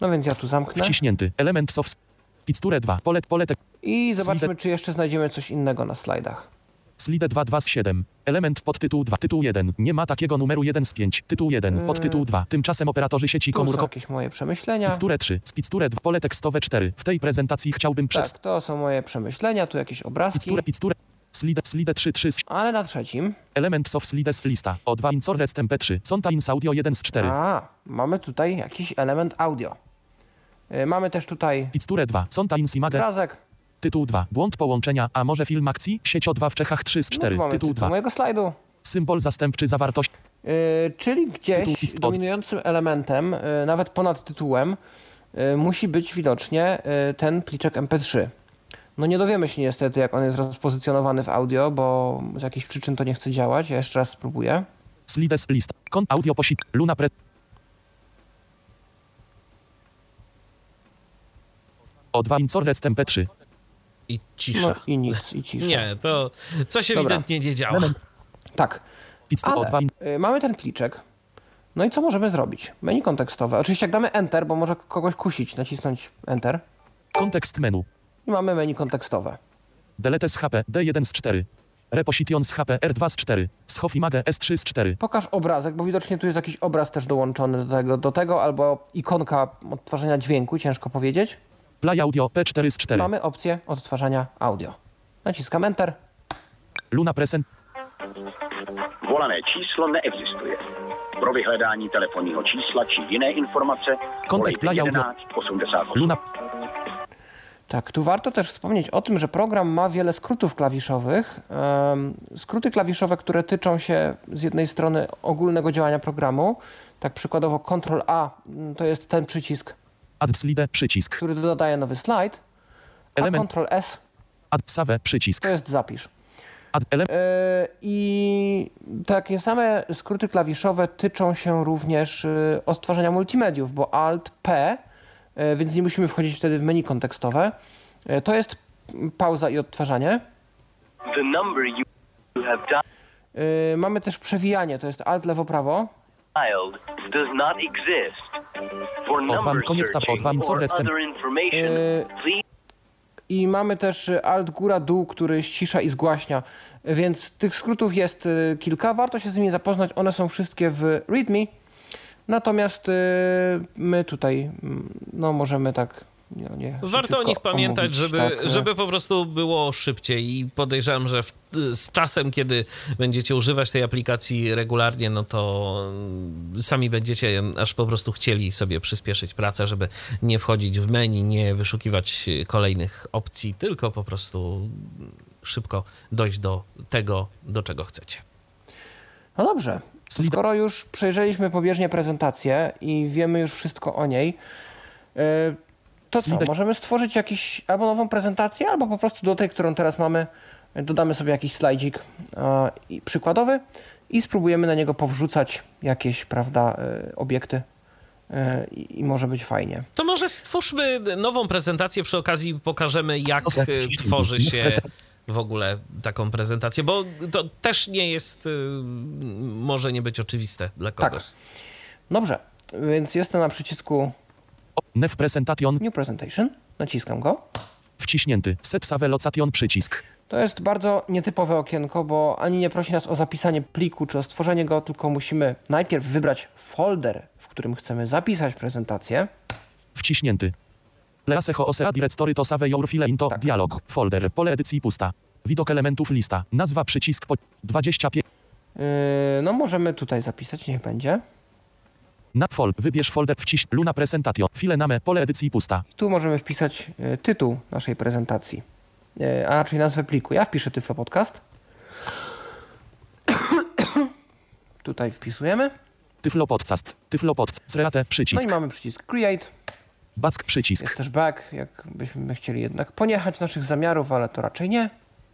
S2: No więc ja tu zamknę
S3: Wciśnięty. Element soft. Picture 2. Pole, pole tek.
S2: i zobaczmy,
S3: Slide-
S2: czy jeszcze znajdziemy coś innego na slajdach.
S3: Slide 2 2 z 7. Element podtytuł 2. Tytuł 1. Nie ma takiego numeru 1 z 5. Tytuł 1. Podtytuł 2. Tymczasem operatorzy sieci komórkowej.
S2: jakieś moje przemyślenia.
S3: Picture 3. Z Picture 2. Pole tekstowe 4. W tej prezentacji chciałbym
S2: Tak,
S3: przedstawić.
S2: to są moje przemyślenia, tu jakieś obrazki.
S3: Picture, Picture. Slide, slide 3 3 z
S2: Ale na trzecim.
S3: Element soft slides lista. O2 insorec MP3. Contains audio 1 z 4.
S2: A, mamy tutaj jakiś element audio. Y, Mamy też tutaj
S3: Picture 2. Contains image.
S2: obrazek.
S3: Tytuł 2. Błąd połączenia. A może film akcji? Sieć O2 w Czechach 3 z
S2: No
S3: 4.
S2: tu mamy
S3: tytuł
S2: tytuł
S3: 2.
S2: mojego slajdu.
S3: Symbol zastępczy zawartość.
S2: Yy, czyli gdzieś
S3: Tytuł
S2: dominującym elementem, yy, nawet ponad tytułem, yy, musi być widocznie ten pliczek MP3. No nie dowiemy się niestety, jak on jest rozpozycjonowany w audio, bo z jakichś przyczyn to nie chce działać. Ja jeszcze raz spróbuję.
S3: Slides list. Kon audio posit. Luna pre. O2 insorec MP3.
S1: I cisza.
S2: No i nic, i cisza.
S1: Nie, to coś
S2: Dobra.
S1: ewidentnie nie działa.
S2: Tak, Ale
S3: O2 in...
S2: y, mamy ten pliczek. No i co możemy zrobić? Menu kontekstowe. Oczywiście jak damy Enter, bo może kogoś kusić, nacisnąć Enter.
S3: Kontekst menu.
S2: I mamy menu kontekstowe.
S3: Delete z HP D1 z 4. Reposition z HP R2 z 4. Schow image S3 z 4.
S2: Pokaż obrazek, bo widocznie tu jest jakiś obraz też dołączony do tego, do tego albo ikonka odtwarzania dźwięku, ciężko powiedzieć.
S3: Play audio P4 z 4.
S2: Mamy opcję odtwarzania audio. Naciskam Enter.
S3: Luna present.
S4: Volané číslo neexistuje. Pro vyhledání telefonního čísla či jiné informace
S3: Kontakt Play Audio.
S4: 1188.
S3: Luna.
S2: Tak, tu warto też wspomnieć o tym, że program ma wiele skrótów klawiszowych. Skróty klawiszowe, które tyczą się z jednej strony ogólnego działania programu, tak przykładowo Ctrl A to jest ten przycisk,
S3: Add slide przycisk.
S2: który dodaje nowy slajd, a
S3: Element.
S2: Ctrl S
S3: Add save przycisk.
S2: to jest zapisz.
S3: Add element.
S2: E, I takie same skróty klawiszowe tyczą się również e, odtwarzania multimediów, bo Alt P, e, więc nie musimy wchodzić wtedy w menu kontekstowe. To jest pauza i odtwarzanie.
S5: The number you have
S2: E, Mamy też przewijanie, to jest Alt lewo prawo.
S5: Dialed does not exist. For number
S3: koniec
S5: searching
S3: O2, co
S5: or
S3: restem?
S5: other information,
S2: Yy,
S5: please
S2: I mamy też Alt góra dół, który ścisza i zgłaśnia. Więc tych skrótów jest e, kilka. Warto się z nimi zapoznać. One są wszystkie w README. Natomiast e, my tutaj mm, no, możemy tak. Nie, nie,
S1: Warto o nich pamiętać,
S2: omówić,
S1: żeby,
S2: tak,
S1: żeby po prostu było szybciej i podejrzewam, że w, z czasem, kiedy będziecie używać tej aplikacji regularnie, no to mm, sami będziecie aż po prostu chcieli sobie przyspieszyć pracę, żeby nie wchodzić w menu, nie wyszukiwać kolejnych opcji, tylko po prostu szybko dojść do tego, do czego chcecie.
S2: No dobrze. Skoro już przejrzeliśmy pobieżnie prezentację i wiemy już wszystko o niej, yy, to co? Możemy stworzyć jakiś albo nową prezentację, albo po prostu do tej, którą teraz mamy, dodamy sobie jakiś slajdzik yy, i- przykładowy i spróbujemy na niego powrzucać jakieś, prawda, yy, obiekty yy, i i może być fajnie.
S1: To może stwórzmy nową prezentację, przy okazji pokażemy, jak e, tworzy się w ogóle taką prezentację, bo to też nie jest, może nie być oczywiste dla
S2: Tak.
S1: kogoś.
S2: Dobrze, więc jestem na przycisku
S3: Nev Presentation.
S2: New Presentation, naciskam go.
S3: Wciśnięty. Set Save Location przycisk.
S2: To jest bardzo nietypowe okienko, bo ani nie prosi nas o zapisanie pliku czy o stworzenie go, tylko musimy najpierw wybrać folder, w którym chcemy zapisać prezentację.
S3: Wciśnięty. Leasecho osea directory to save your file into
S2: Tak.
S3: dialog. Folder. Pole edycji pusta. Widok elementów lista. Nazwa przycisk po 25.
S2: Yy, no możemy tutaj zapisać, niech będzie.
S3: Na fol. Wybierz folder. Wciś. Luna Presentation. File name. Pole edycji pusta.
S2: Tu możemy wpisać yy, tytuł naszej prezentacji, yy, a raczej nazwę pliku. Ja wpiszę Tyflo Podcast. tutaj wpisujemy.
S3: Tyflo podcast. Tyflo podcast. Zreate
S2: No
S3: przycisk.
S2: i mamy przycisk Create.
S3: Back przycisk.
S2: Jest też back, jakbyśmy chcieli jednak poniechać naszych zamiarów, ale to raczej nie.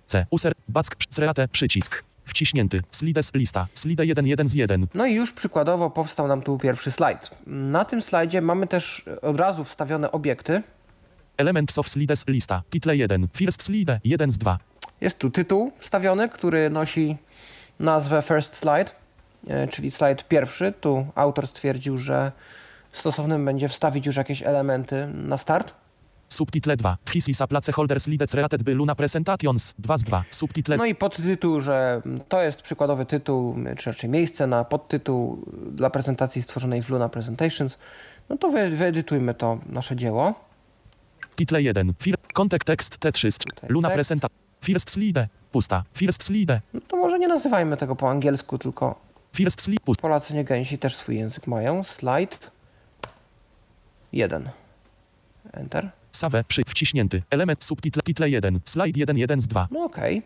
S3: C. User. Back. Zreate przycisk. Wciśnięty. Slides lista. Slide 1 1 z 1.
S2: No i już przykładowo powstał nam tu pierwszy slajd. Na tym slajdzie mamy też od razu wstawione obiekty.
S3: Elements of slides lista. Title 1. First slide 1 z 2.
S2: Jest tu tytuł wstawiony, który nosi nazwę First Slide, e, czyli slajd pierwszy. Tu autor stwierdził, że stosownym będzie wstawić już jakieś elementy na start.
S3: Subtitle 2. His is a placeholder slides reated by Luna Presentations 2 z 2. Subtitle
S2: No i podtytuł, że to jest przykładowy tytuł, czy raczej miejsce na podtytuł dla prezentacji stworzonej w Luna Presentations. No to wy, wyedytujmy to nasze dzieło.
S3: Title 1. Fir. Contact text T3. Luna. Presenta. First slide. Pusta. First slide.
S2: No to może nie nazywajmy tego po angielsku, tylko
S3: First slide. Pusta.
S2: Polacy nie gęsi też swój język mają. Slide 1. Enter.
S3: Save. Przy. Wciśnięty. Element subtitle. Title 1. Slide 1 1 z 2.
S2: No okej.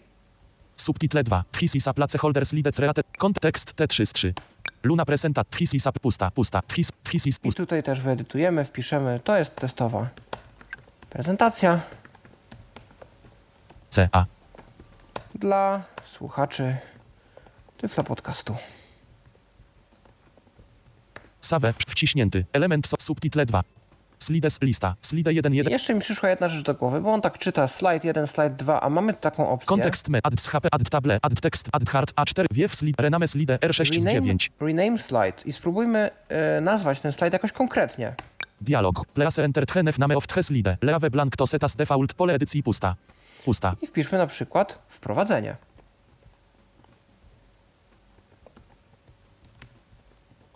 S3: Subtitle 2. His is a placeholder slides reated. Context T3 z 3. Luna Presenta. His is a pusta. Pusta. His. His is
S2: I
S3: pusta.
S2: tutaj też wyedytujemy, wpiszemy. To jest testowa prezentacja
S3: C. A.
S2: dla słuchaczy Tyflo Podcastu.
S3: Save. Wciśnięty. Element subtitle 2. Slides lista. Slide 1
S2: I
S3: 1.
S2: jeszcze mi przyszła jedna rzecz do głowy, bo on tak czyta slajd 1, slajd 2, a mamy taką opcję.
S3: Kontekst me. Add HP. Add table. Add text. Add hard. A4. Wiew slide. Rename slide R6 z
S2: rename,
S3: 9.
S2: rename slide i spróbujmy e, nazwać ten slajd jakoś konkretnie.
S3: Dialog. Place enter tchenef name of tche slide. Leave blank to setas default. Pole edycji pusta. Pusta.
S2: I wpiszmy na przykład wprowadzenie.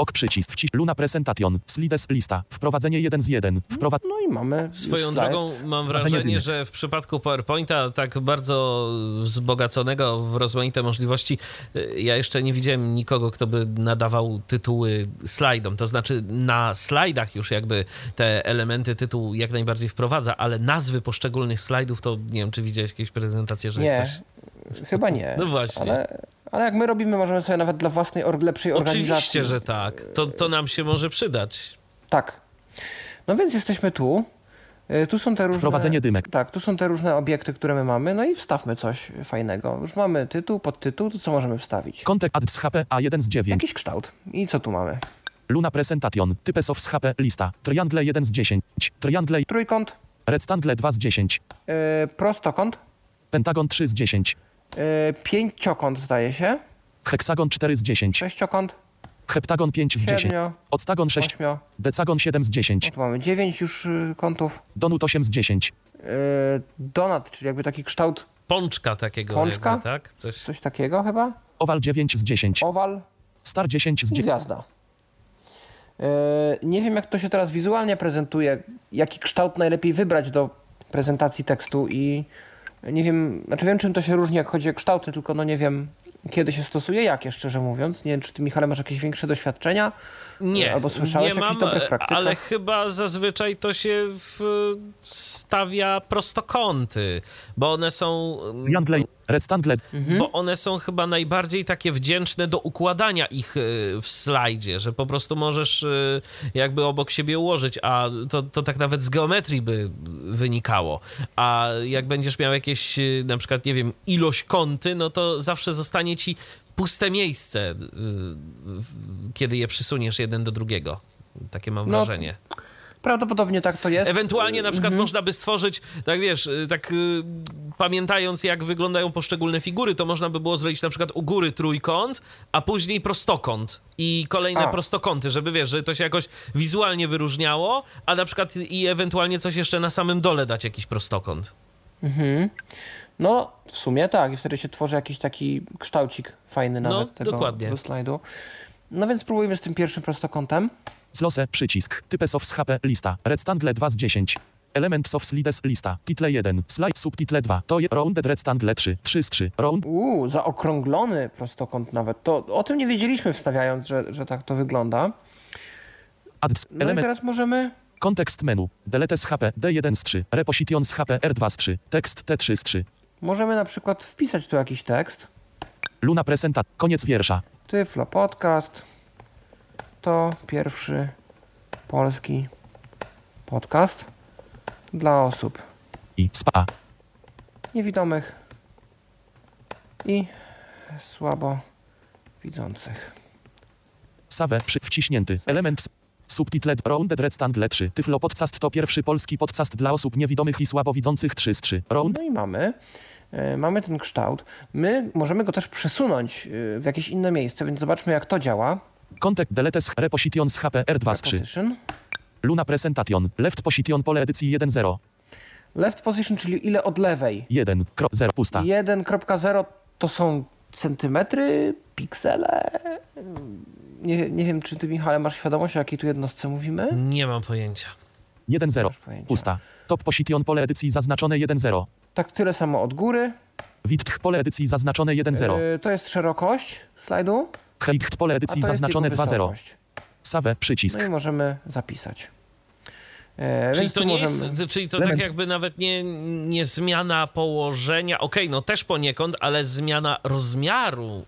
S3: Ok przycisk. Wciś. Luna presentation. Slides lista. Wprowadzenie 1 z 1. Wprowa...
S2: No i mamy
S1: Swoją drogą mam
S3: Wrażenie
S1: że w przypadku PowerPointa tak bardzo wzbogaconego w rozmaite możliwości, y, ja jeszcze nie widziałem nikogo, kto by nadawał tytuły slajdom. To znaczy na slajdach już jakby te elementy tytułu jak najbardziej wprowadza, ale nazwy poszczególnych slajdów to nie wiem, czy widziałeś jakieś prezentacje, że
S2: Nie,
S1: ktoś...
S2: chyba nie.
S1: No właśnie.
S2: Ale, ale jak my robimy, możemy sobie nawet dla własnej or- lepszej organizacji.
S1: Oczywiście, że tak. To, to nam się może przydać.
S2: Tak. No więc jesteśmy tu. Y, Tu są te różne.
S3: Wprowadzenie dymek.
S2: Tak, tu są te różne obiekty, które my mamy. No i wstawmy coś fajnego. Już mamy tytuł, podtytuł, to co możemy wstawić?
S3: Kontek add z HP A1 z 9.
S2: Jakiś kształt. I co tu mamy?
S3: Luna presentation. Types of z HP. Lista. Triangle 1 z 10. Triangle.
S2: Trójkąt,
S3: Rectangle 2 z 10.
S2: yy, prostokąt,
S3: Pentagon 3 z 10.
S2: yy, pięciokąt zdaje się,
S3: Heksagon 4 z 10.
S2: sześciokąt,
S3: Heptagon 5 z 10.
S2: siedmio,
S3: Octagon 6.
S2: ośmio.
S3: Decagon 7 z 10.
S2: No tu mamy dziewięć już y, kątów.
S3: Donut 8 z 10.
S2: Yy, donat, czyli jakby taki kształt,
S1: Pączka takiego
S2: Pączka?
S1: jakby, tak? Coś...
S2: coś takiego chyba.
S3: Owal 9 z 10.
S2: Owal,
S3: Star 10 z
S2: I
S3: 10.
S2: gwiazda. Yy, Nie wiem, jak to się teraz wizualnie prezentuje, jaki kształt najlepiej wybrać do prezentacji tekstu i nie wiem, znaczy wiem, czym to się różni, jak chodzi o kształty, tylko no nie wiem, kiedy się stosuje, jakie, szczerze mówiąc. Nie wiem, czy ty, Michale, masz jakieś większe doświadczenia?
S1: Nie,
S2: Albo słyszałeś
S1: nie mam,
S2: dobrych praktykach?
S1: ale chyba zazwyczaj to się w, stawia prostokąty, bo one są...
S3: Triangle Rectangle.
S1: bo one są chyba najbardziej takie wdzięczne do układania ich y, w slajdzie, że po prostu możesz y, jakby obok siebie ułożyć, a to, to tak nawet z geometrii by wynikało. A jak będziesz miał jakieś y, na przykład, nie wiem, ilość kąty, no to zawsze zostanie ci puste miejsce, y, kiedy je przysuniesz jeden do drugiego. Takie mam
S2: No,
S1: wrażenie.
S2: Prawdopodobnie tak to jest.
S1: Ewentualnie na przykład
S2: Mhm.
S1: można by stworzyć, tak wiesz, y, tak y, pamiętając jak wyglądają poszczególne figury, to można by było zrobić na przykład u góry trójkąt, a później prostokąt i kolejne
S2: A.
S1: prostokąty, żeby wiesz, że to się jakoś wizualnie wyróżniało, a na przykład i ewentualnie coś jeszcze na samym dole dać jakiś prostokąt.
S2: No, w sumie tak. I wtedy się tworzy jakiś taki kształcik fajny
S1: No,
S2: nawet tego,
S1: dokładnie.
S2: tego slajdu. No więc spróbujmy z tym pierwszym prostokątem.
S3: Slose, przycisk. Types of HP, lista. Rectangle 2 z 10. Element of slides, lista. Title 1. Slide subtitle 2. To jest rounded rectangle 3. 3 z 3. Round.
S2: Uuu, zaokrąglony prostokąt nawet. To o tym nie wiedzieliśmy wstawiając, że, że tak to wygląda.
S3: Ads.
S2: No i
S3: Element.
S2: teraz możemy...
S3: Kontekst menu. Deletes HP, D1 z 3. Repositions HP, R2 z 3. Tekst T3 z 3.
S2: Możemy na przykład wpisać tu jakiś tekst.
S3: Luna presentat. Koniec wiersza.
S2: Tyflo Podcast to pierwszy polski podcast dla osób
S3: I spa.
S2: niewidomych i słabo widzących.
S3: Save, przy, wciśnięty. Element subtitle rounded rectangle 3. Tyflo podcast to pierwszy polski podcast dla osób niewidomych i słabowidzących 3 z 3. Round.
S2: No i mamy, mamy ten kształt. My możemy go też przesunąć e, w jakieś inne miejsce, więc zobaczmy jak to działa.
S3: Contact deletes repositions HP, R2 z 3.
S2: Position.
S3: Luna presentation. Left position pole edycji 1.0.
S2: Left position, czyli ile od lewej.
S3: 1. Kro, 0. Pusta.
S2: 1.0 to są centymetry, piksele. Nie, nie wiem, czy ty, Michale, masz świadomość, o jakiej tu jednostce mówimy?
S1: Nie mam pojęcia.
S3: 1.0.
S2: Masz pojęcia.
S3: Pusta. Top position pole edycji zaznaczone 1.0.
S2: Tak tyle samo od góry.
S3: Width pole edycji zaznaczone 1.0.
S2: Yy, to jest szerokość slajdu,
S3: Height pole
S2: a to
S3: edycji zaznaczone
S2: jego
S3: 2.0.
S2: wysokość.
S3: Save, przycisk.
S2: No i możemy zapisać. E,
S1: Czyli to nie
S2: możemy...
S1: jest, czyli to tak jakby nawet nie, nie zmiana położenia, okej, no też poniekąd, ale zmiana rozmiaru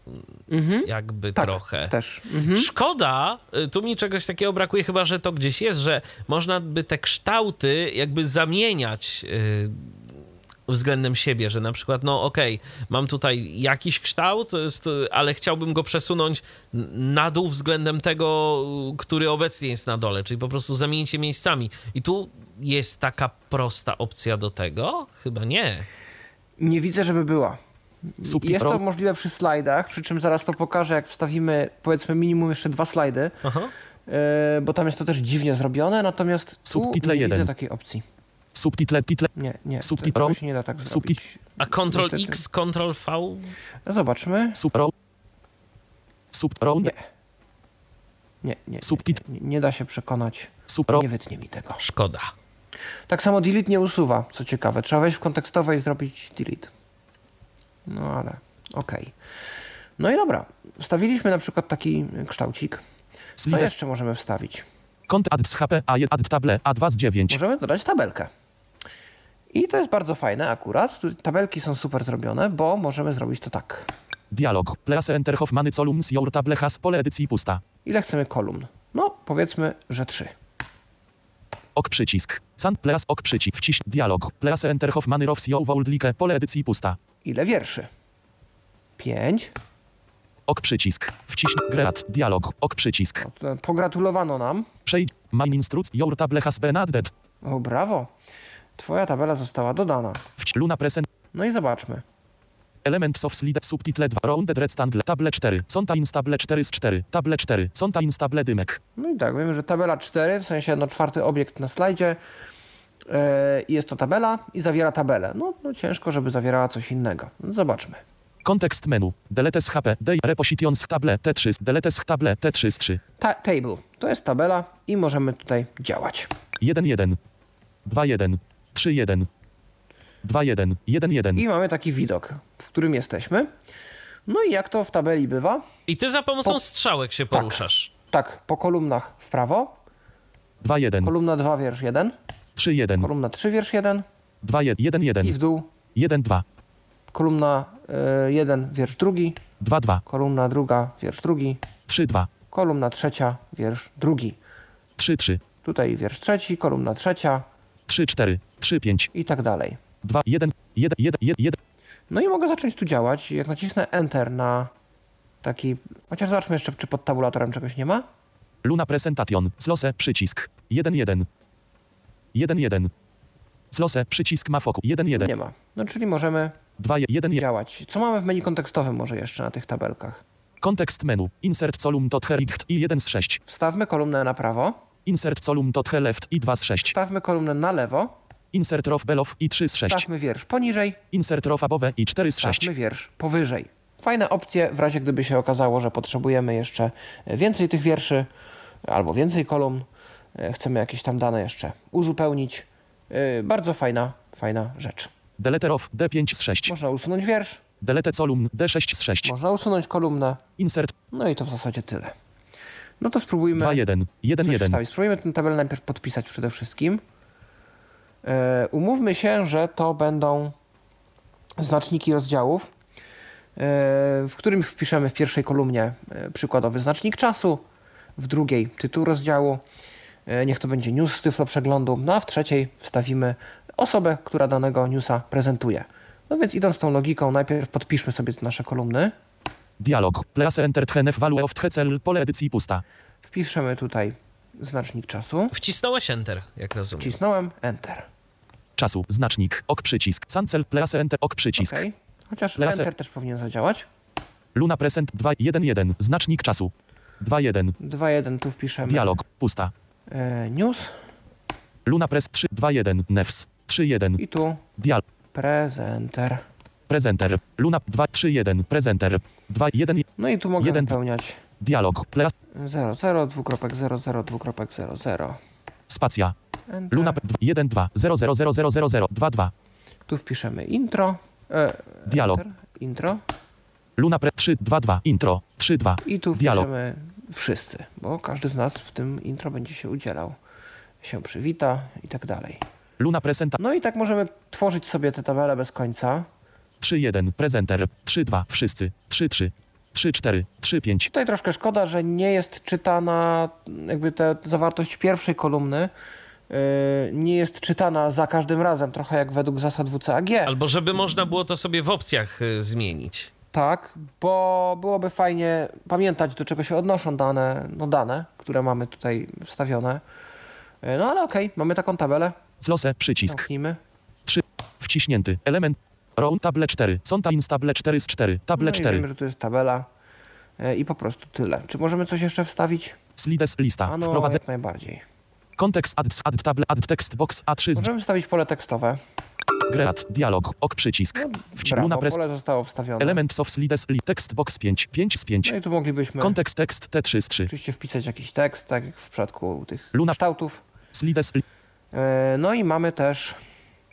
S1: jakby
S2: tak,
S1: trochę.
S2: też. Mhm.
S1: Szkoda, y, tu mi czegoś takiego brakuje, chyba że to gdzieś jest, że można by te kształty jakby zamieniać y, względem siebie, że na przykład, no okej, mam tutaj jakiś kształt, ale chciałbym go przesunąć na dół względem tego, który obecnie jest na dole, czyli po prostu zamienicie miejscami. I tu jest taka prosta opcja do tego? Chyba nie.
S2: Nie widzę, żeby była.
S3: Subtit
S2: Jest to możliwe przy slajdach, przy czym zaraz to pokażę, jak wstawimy powiedzmy minimum jeszcze dwa slajdy,
S1: Aha.
S2: e, bo tam jest to też dziwnie zrobione, natomiast tu nie widzę
S3: jeden.
S2: takiej opcji.
S3: Subtitle, title,
S2: Nie, nie, to,
S3: Subtit-
S2: tego się nie da tak zrobić.
S1: A Ctrl
S2: Niestety.
S1: X, Ctrl V?
S2: No Zobaczmy.
S3: sub. Sub,
S2: Nie. Nie, nie,
S3: Subtit-
S2: nie, nie, nie da się przekonać. Nie wytnie mi tego.
S1: Szkoda.
S2: Tak samo delete nie usuwa, co ciekawe. Trzeba wejść w kontekstowe i zrobić delete. No ale okej. No i dobra. Wstawiliśmy na przykład taki kształcik. Co jeszcze możemy wstawić?
S3: kont add z HP, A1, add table, A2 z 9.
S2: Możemy dodać tabelkę. I to jest bardzo fajne akurat. Tabelki są super zrobione, bo możemy zrobić to tak.
S3: Dialog. Place enter Hoffmany columns your table has pole edycji pusta.
S2: Ile chcemy kolumn? No, powiedzmy, że trzy.
S3: Ok przycisk. Can place ok przycisk. Wciśń dialog. Place enter Hoffmany rows your would like pole edycji pusta.
S2: Ile wierszy? Pięć.
S3: Ok przycisk. Wciśń great. Dialog. Ok przycisk.
S2: To Pogratulowano nam.
S3: Przejdź. Main instruc. Your table has been added.
S2: O, brawo. Twoja tabela została dodana.
S3: Luna present.
S2: No i zobaczmy.
S3: Elements of slide subtitle 2. Rounded rectangle. Table 4. Contains table 4 z 4. Table 4. Contains table dymek.
S2: No i tak, wiemy, że tabela 4, w sensie no czwarty obiekt na slajdzie, yy, jest to tabela i zawiera tabelę. No, no ciężko, żeby zawierała coś innego. No, zobaczmy.
S3: Kontekst menu. Deletes HP. D. Repositions table T3. Deletes table T3 z 3.
S2: Ta table to jest tabela i możemy tutaj działać.
S3: 1 1. 2 1. 3 1. 2 1. 1 1.
S2: I mamy taki widok, w którym jesteśmy. No i jak to w tabeli bywa?
S1: I ty za pomocą
S2: Po-
S1: strzałek się poruszasz.
S2: Tak, po kolumnach w prawo,
S3: 2 1.
S2: kolumna 2 wiersz 1,
S3: 3 1.
S2: kolumna 3 wiersz 1
S3: 2 1 1
S2: i w
S3: 1.
S2: dół
S3: 1 2.
S2: kolumna y, jeden, wiersz drugi,
S3: 2, 2,
S2: kolumna druga, wiersz drugi,
S3: 3, 2,
S2: kolumna trzecia, wiersz drugi.
S3: 3, 3,
S2: Tutaj wiersz trzeci, kolumna trzecia
S3: 3, 4, 3, 5,
S2: i tak dalej.
S3: 2, 1, 1, 1, 1, 1.
S2: No i mogę zacząć tu działać. Jak nacisnę Enter na taki... Chociaż zobaczmy jeszcze, czy pod tabulatorem czegoś nie ma.
S3: Luna Presentation, Close, przycisk, 1, 1, 1, 1. Close, przycisk ma fokus, 1, 1,
S2: Nie ma. No czyli możemy
S3: 2, 1, 1.
S2: działać. Co mamy w menu kontekstowym może jeszcze na tych tabelkach?
S3: Kontekst menu, insert column tot hericht i 1 z 6.
S2: Wstawmy kolumnę na prawo,
S3: Insert column tot left i 2 z 6.
S2: wstawmy kolumnę na lewo,
S3: Insert row below i 3 z 6.
S2: wstawmy wiersz poniżej,
S3: Insert row above i 4 z 6.
S2: wstawmy wiersz powyżej. Fajne opcje w razie gdyby się okazało, że potrzebujemy jeszcze więcej tych wierszy albo więcej kolumn. E, Chcemy jakieś tam dane jeszcze uzupełnić. E, Bardzo fajna, fajna rzecz.
S3: Delete row D5 z 6.
S2: Można usunąć wiersz,
S3: Delete column D6 z 6.
S2: można usunąć kolumnę.
S3: Insert
S2: No i to w zasadzie tyle. No to spróbujmy
S3: 2, 1, 1,
S2: coś
S3: 1.
S2: wstawić. Spróbujmy tę tabelę najpierw podpisać przede wszystkim. E, umówmy się, że to będą znaczniki rozdziałów, e, w którym wpiszemy w pierwszej kolumnie e, przykładowy znacznik czasu, w drugiej tytuł rozdziału, niech to będzie news z Tyflo przeglądu, no a w trzeciej wstawimy osobę, która danego newsa prezentuje. No więc idąc tą logiką, najpierw podpiszmy sobie te nasze kolumny.
S3: Dialog. Place entered henef value of cel pole edycji pusta.
S2: Wpiszemy tutaj znacznik czasu.
S1: Wcisnąłeś Enter, jak rozumiem.
S2: Wcisnąłem Enter.
S3: Czasu. Znacznik. Ok przycisk. Cancel. Place enter. Ok przycisk.
S2: Ok. Chociaż
S3: Laser.
S2: Enter też powinien zadziałać.
S3: Luna present 2, 1, 1. Znacznik czasu. 2, 1.
S2: 2.1 tu wpiszemy.
S3: Dialog. Pusta.
S2: E, news
S3: Luna press 3, 2, 1. Nefs. 3, 1.
S2: i tu
S3: Dialog.
S2: prezenter.
S3: Prezenter. Luna 2, 3, 1. Prezenter. 2, 1.
S2: No i tu mogę
S3: Jeden.
S2: wypełniać
S3: Dialog. Place.
S2: 00, dwukropek 00, dwukropek 00.
S3: Spacja.
S2: Enter.
S3: Luna 1, 2. 0, 0, 0, 0, 0, 0. 2, 2.
S2: Tu wpiszemy intro. E,
S3: Dialog.
S2: enter, intro.
S3: Luna pre 3, 2, 2. Intro. 3, 2.
S2: I tu
S3: Dialog.
S2: wpiszemy wszyscy, bo każdy z nas w tym intro będzie się udzielał. Się przywita i tak dalej.
S3: Luna presenta
S2: No i tak możemy tworzyć sobie te tabele bez końca.
S3: 3, 1. Prezenter. 3, 2. Wszyscy. 3, 3. 3, 4. 3, 5.
S2: Tutaj troszkę szkoda, że nie jest czytana jakby ta zawartość pierwszej kolumny nie jest czytana za każdym razem, trochę jak według zasad WCAG.
S1: Albo żeby można było to sobie w opcjach y, zmienić.
S2: Tak, bo byłoby fajnie pamiętać, do czego się odnoszą dane, no dane, które mamy tutaj wstawione. Yy, No ale okej, mamy taką tabelę.
S3: Close. Przycisk.
S2: Zamknijmy.
S3: Wciśnięty. Element. Row table 4. Contains table 4 z 4. Table
S2: No i
S3: 4.
S2: wiemy, że to jest tabela. I po prostu tyle. Czy możemy coś jeszcze wstawić?
S3: Slides lista.
S2: A no,
S3: Wprowadzę
S2: jak najbardziej.
S3: Kontekst add, add table add text box A3 z
S2: Możemy wstawić pole tekstowe.
S3: Great. Dialog. Ok przycisk. Wci- Luna
S2: Brawo,
S3: press.
S2: pole zostało wstawione.
S3: Element of slides li text box 5. 5 z 5.
S2: No i tu moglibyśmy
S3: Kontekst tekst T3 z 3.
S2: oczywiście wpisać jakiś tekst, tak jak w przypadku tych
S3: Luna-
S2: kształtów.
S3: Slides li
S2: E, No i mamy też,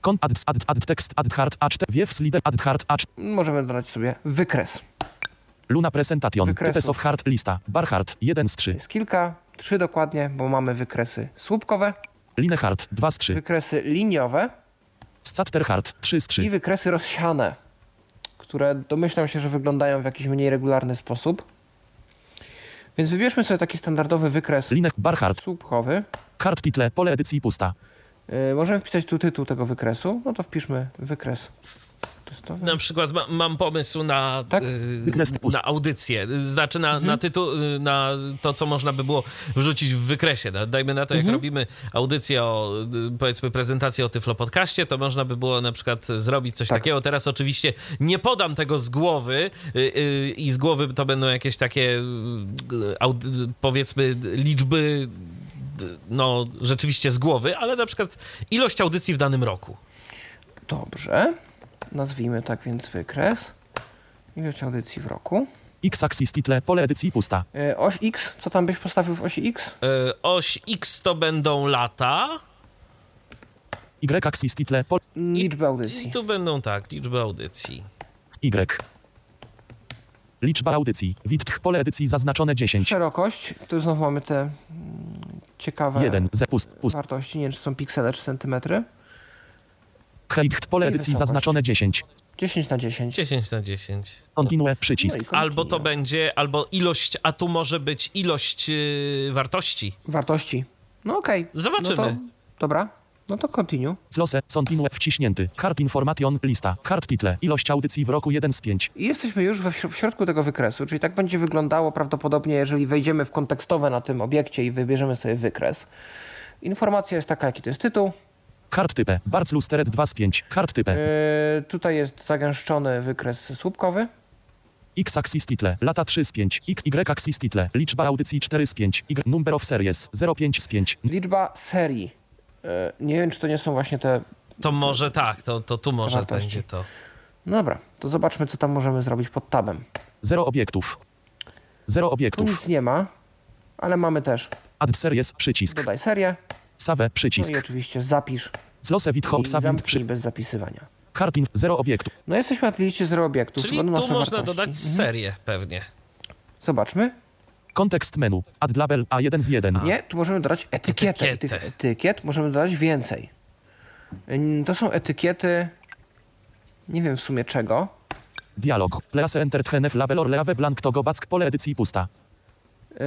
S3: Kon add, add, add text add hard A4 wiew slide add hard A4
S2: możemy dodać sobie wykres.
S3: Luna presentation types of hard lista bar hard 1 z 3
S2: Jest kilka, trzy dokładnie, bo mamy wykresy słupkowe,
S3: line hard 2 z 3
S2: wykresy liniowe
S3: scatter hard 3 z
S2: i
S3: 3
S2: wykresy rozsiane, które domyślam się, że wyglądają w jakiś mniej regularny sposób. Więc wybierzmy sobie taki standardowy wykres
S3: line bar hard
S2: słupkowy.
S3: hard title pole edycji pusta
S2: Możemy wpisać tu tytuł tego wykresu, no to wpiszmy wykres testowy.
S1: Na przykład ma, mam pomysł na,
S2: Tak?
S1: y, na audycję, y, znaczy na, na tytuł, y, na to, co można by było wrzucić w wykresie. Dajmy na to, jak robimy audycję o, y, powiedzmy, prezentację o Tyflo Podcaście, to można by było na przykład zrobić coś
S2: Tak.
S1: takiego. Teraz oczywiście nie podam tego z głowy y, y, i z głowy to będą jakieś takie, y, powiedzmy, liczby y, no, rzeczywiście z głowy, ale na przykład ilość audycji w danym roku.
S2: Dobrze. Nazwijmy tak więc wykres. Ilość audycji w roku.
S3: x axis title pole edycji pusta
S2: E, Oś X, co tam byś postawił w osi X?
S1: Y, Oś X to będą lata.
S3: y axis title pole
S2: Liczby
S1: I
S2: audycji.
S1: tu będą tak, liczby audycji.
S3: y liczba audycji width pole edycji zaznaczone 10
S2: Szerokość, tu znowu mamy te mm, ciekawe
S3: 1 z pust pust
S2: wartości, nie wiem czy są piksele czy centymetry.
S3: height pole edycji zaznaczone 10
S2: 10 na 10.
S1: 10 na 10.
S3: Continue przycisk.
S2: No
S1: Albo to będzie, albo ilość, a tu może być ilość yy, wartości.
S2: Wartości. No okej.
S1: Zobaczymy.
S2: No to, dobra, no to continue.
S3: Zlose, continue wciśnięty. Card information, lista. Card title. Ilość audycji w roku 1 z 5.
S2: I jesteśmy już we, w środku tego wykresu, czyli tak będzie wyglądało prawdopodobnie, jeżeli wejdziemy w kontekstowe na tym obiekcie i wybierzemy sobie wykres. Informacja jest taka, jaki to jest tytuł.
S3: Card type. Barc Lusteret 2 z 5. Card type.
S2: Yy, tutaj jest zagęszczony wykres słupkowy.
S3: X axis title. Lata 3 z 5. X Y axis title. Liczba audycji 4 z 5. Y number of series 05 z 5.
S2: Liczba serii. Yy, nie wiem, czy to nie są właśnie te...
S1: To może tak, to, to tu może
S2: Wartości.
S1: będzie to.
S2: No dobra, to zobaczmy, co tam możemy zrobić pod tabem.
S3: 0 obiektów. 0
S2: Tu
S3: obiektów.
S2: nic nie ma, ale mamy też
S3: Add series przycisk.
S2: dodaj serię,
S3: Save
S2: no
S3: przycisk.
S2: i oczywiście zapisz
S3: Zlose with
S2: i
S3: hope saving przy...
S2: bez zapisywania.
S3: Inf 0 obiektów.
S2: No jesteśmy na liście zero obiektów.
S1: Czyli tu można
S2: wartości.
S1: dodać
S2: Mhm.
S1: serię pewnie.
S2: Zobaczmy.
S3: Kontekst menu. Add label A1 z 1.
S2: Nie, tu możemy dodać etykietę.
S1: Etykietę.
S2: tych etykiet możemy dodać więcej. Ym, To są etykiety, nie wiem w sumie czego.
S3: Dialog. Place entered henef label or leave blank to go back pole edycji pusta.
S2: Yy,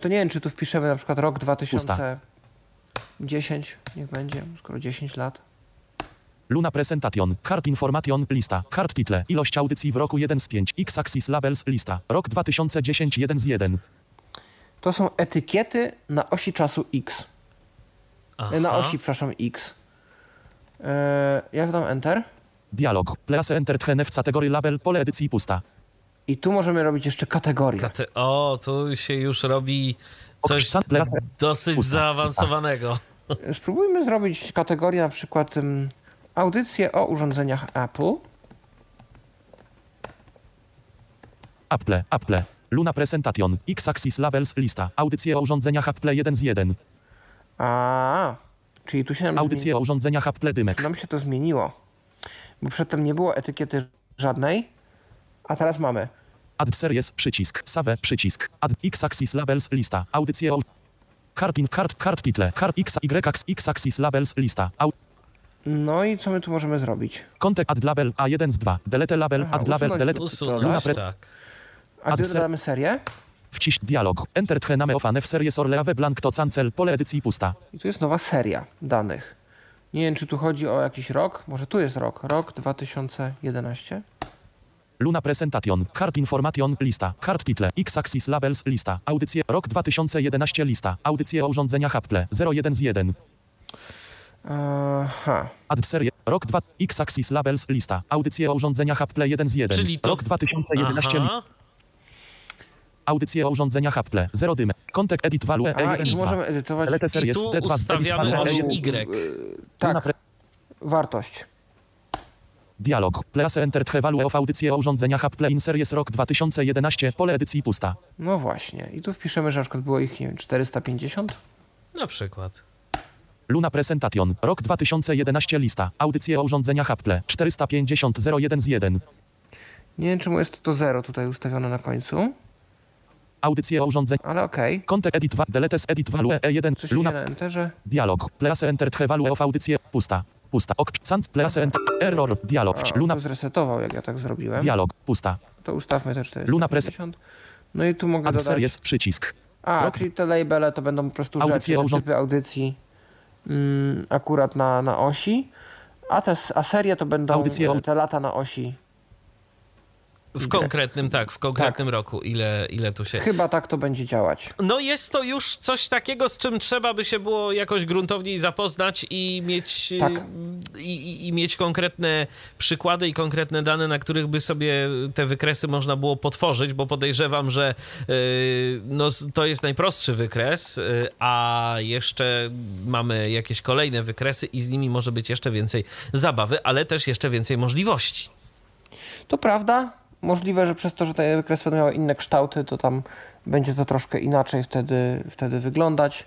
S2: to nie wiem, czy tu wpiszemy na przykład rok 2010, niech będzie, skoro 10 lat.
S3: Luna presentation. Card information lista. Card title. Ilość audycji w roku 1 z 5. X axis labels lista. Rok 2010 1 z 1.
S2: To są etykiety na osi czasu X. Yy, Na
S1: Aha.
S2: osi, przepraszam, X. Yy, jak dam Enter?
S3: Dialog. Place entered henef category label pole edycji pusta.
S2: I tu możemy robić jeszcze kategorie.
S1: Kate- O, tu się już robi coś dosyć
S3: Pusta,
S1: zaawansowanego.
S2: Spróbujmy zrobić kategorię na przykład audycje o urządzeniach Apple.
S3: Apple. Apple. Luna presentation. X axis labels lista. Audycje o urządzeniach Apple 1 z 1.
S2: A, czyli tu się nam,
S3: Audycje o urządzeniach Apple dymek.
S2: zmieni- nam się to zmieniło. Bo przedtem nie było etykiety żadnej, a teraz mamy.
S3: Add series przycisk. Save przycisk. Add X axis labels lista. Audycje o Card in card card title. Card X Y axis X axis labels lista. Au
S2: No i co my tu możemy zrobić?
S3: Contact add label A1 z 2. Delete label
S2: Aha,
S3: add label delete.
S2: Luna
S1: Usunąć,
S3: pre-
S1: tak.
S2: A gdy
S3: Adser-
S2: dodamy serię,
S3: Wciś dialog. Enter the name of an F series or leave blank to cancel. Pole edycji pusta.
S2: i tu jest nowa seria danych. Nie wiem, czy tu chodzi o jakiś rok. Może tu jest rok. Rok 2011.
S3: Luna presentation. Card information lista. Card title. X axis labels lista. Audycje rok 2011 lista. Audycje o urządzeniach Apple 01 z 1.
S2: Aha.
S3: Add serie. Rok 2. X axis labels lista. Audycje o urządzeniach Apple 1 z 1.
S1: Czyli to-
S3: Rok 2011 li-
S1: Aha.
S3: Audycje o urządzeniach Apple 0 dymy. Contact edit value
S2: A,
S3: E1
S2: i
S3: z
S2: tu
S3: 2.
S2: możemy edytować
S3: Delete
S1: I
S3: series
S1: tu
S3: D2 z
S1: ustawiamy
S3: E1.
S1: Y.
S2: tak, wartość.
S3: Dialog. Place entered the value of audycje o urządzeniach Apple in series rok 2011. Pole edycji pusta.
S2: No właśnie. I tu wpiszemy, że na przykład było ich, nie wiem, 450.
S1: Na przykład.
S3: Luna Presentation. Rok 2011 lista. Audycje o urządzeniach Apple. 450 01 z 1.
S2: Nie wiem, czemu jest to 0 tutaj ustawione na końcu,
S3: Audycje o
S2: ale okej.
S3: Contact edit 2. Deletes edit value E1.
S2: Coś idzie
S3: Luna.
S2: na enterze.
S3: Dialog. Place entered the value of audycje. Pusta. Pusta. Ok. Sans. Place enter. Error. Dialog.
S2: A,
S3: Luna.
S2: to zresetował, jak ja tak zrobiłem.
S3: Dialog. Pusta.
S2: To ustawmy te 450.
S3: Luna Pres-
S2: No i tu mogę
S3: Add
S2: dodać...
S3: series. Przycisk.
S2: A,
S3: Rok-
S2: czyli te labele to będą po prostu
S3: Audycje
S2: rzeczy,
S3: urząd-
S2: typy audycji akurat na, na osi, a, te, a serie to będą
S3: Audycje
S2: te lata na osi.
S1: W konkretnym, tak, w konkretnym roku, ile, ile tu się...
S2: Chyba tak to będzie działać.
S1: No jest to już coś takiego, z czym trzeba by się było jakoś gruntowniej zapoznać i mieć,
S2: Tak.
S1: i, i mieć konkretne przykłady i konkretne dane, na których by sobie te wykresy można było potworzyć, bo podejrzewam, że yy, no, to jest najprostszy wykres, yy, a jeszcze mamy jakieś kolejne wykresy i z nimi może być jeszcze więcej zabawy, ale też jeszcze więcej możliwości.
S2: To prawda. Możliwe, że przez to, że te wykresy będą miały inne kształty, to tam będzie to troszkę inaczej wtedy, wtedy wyglądać.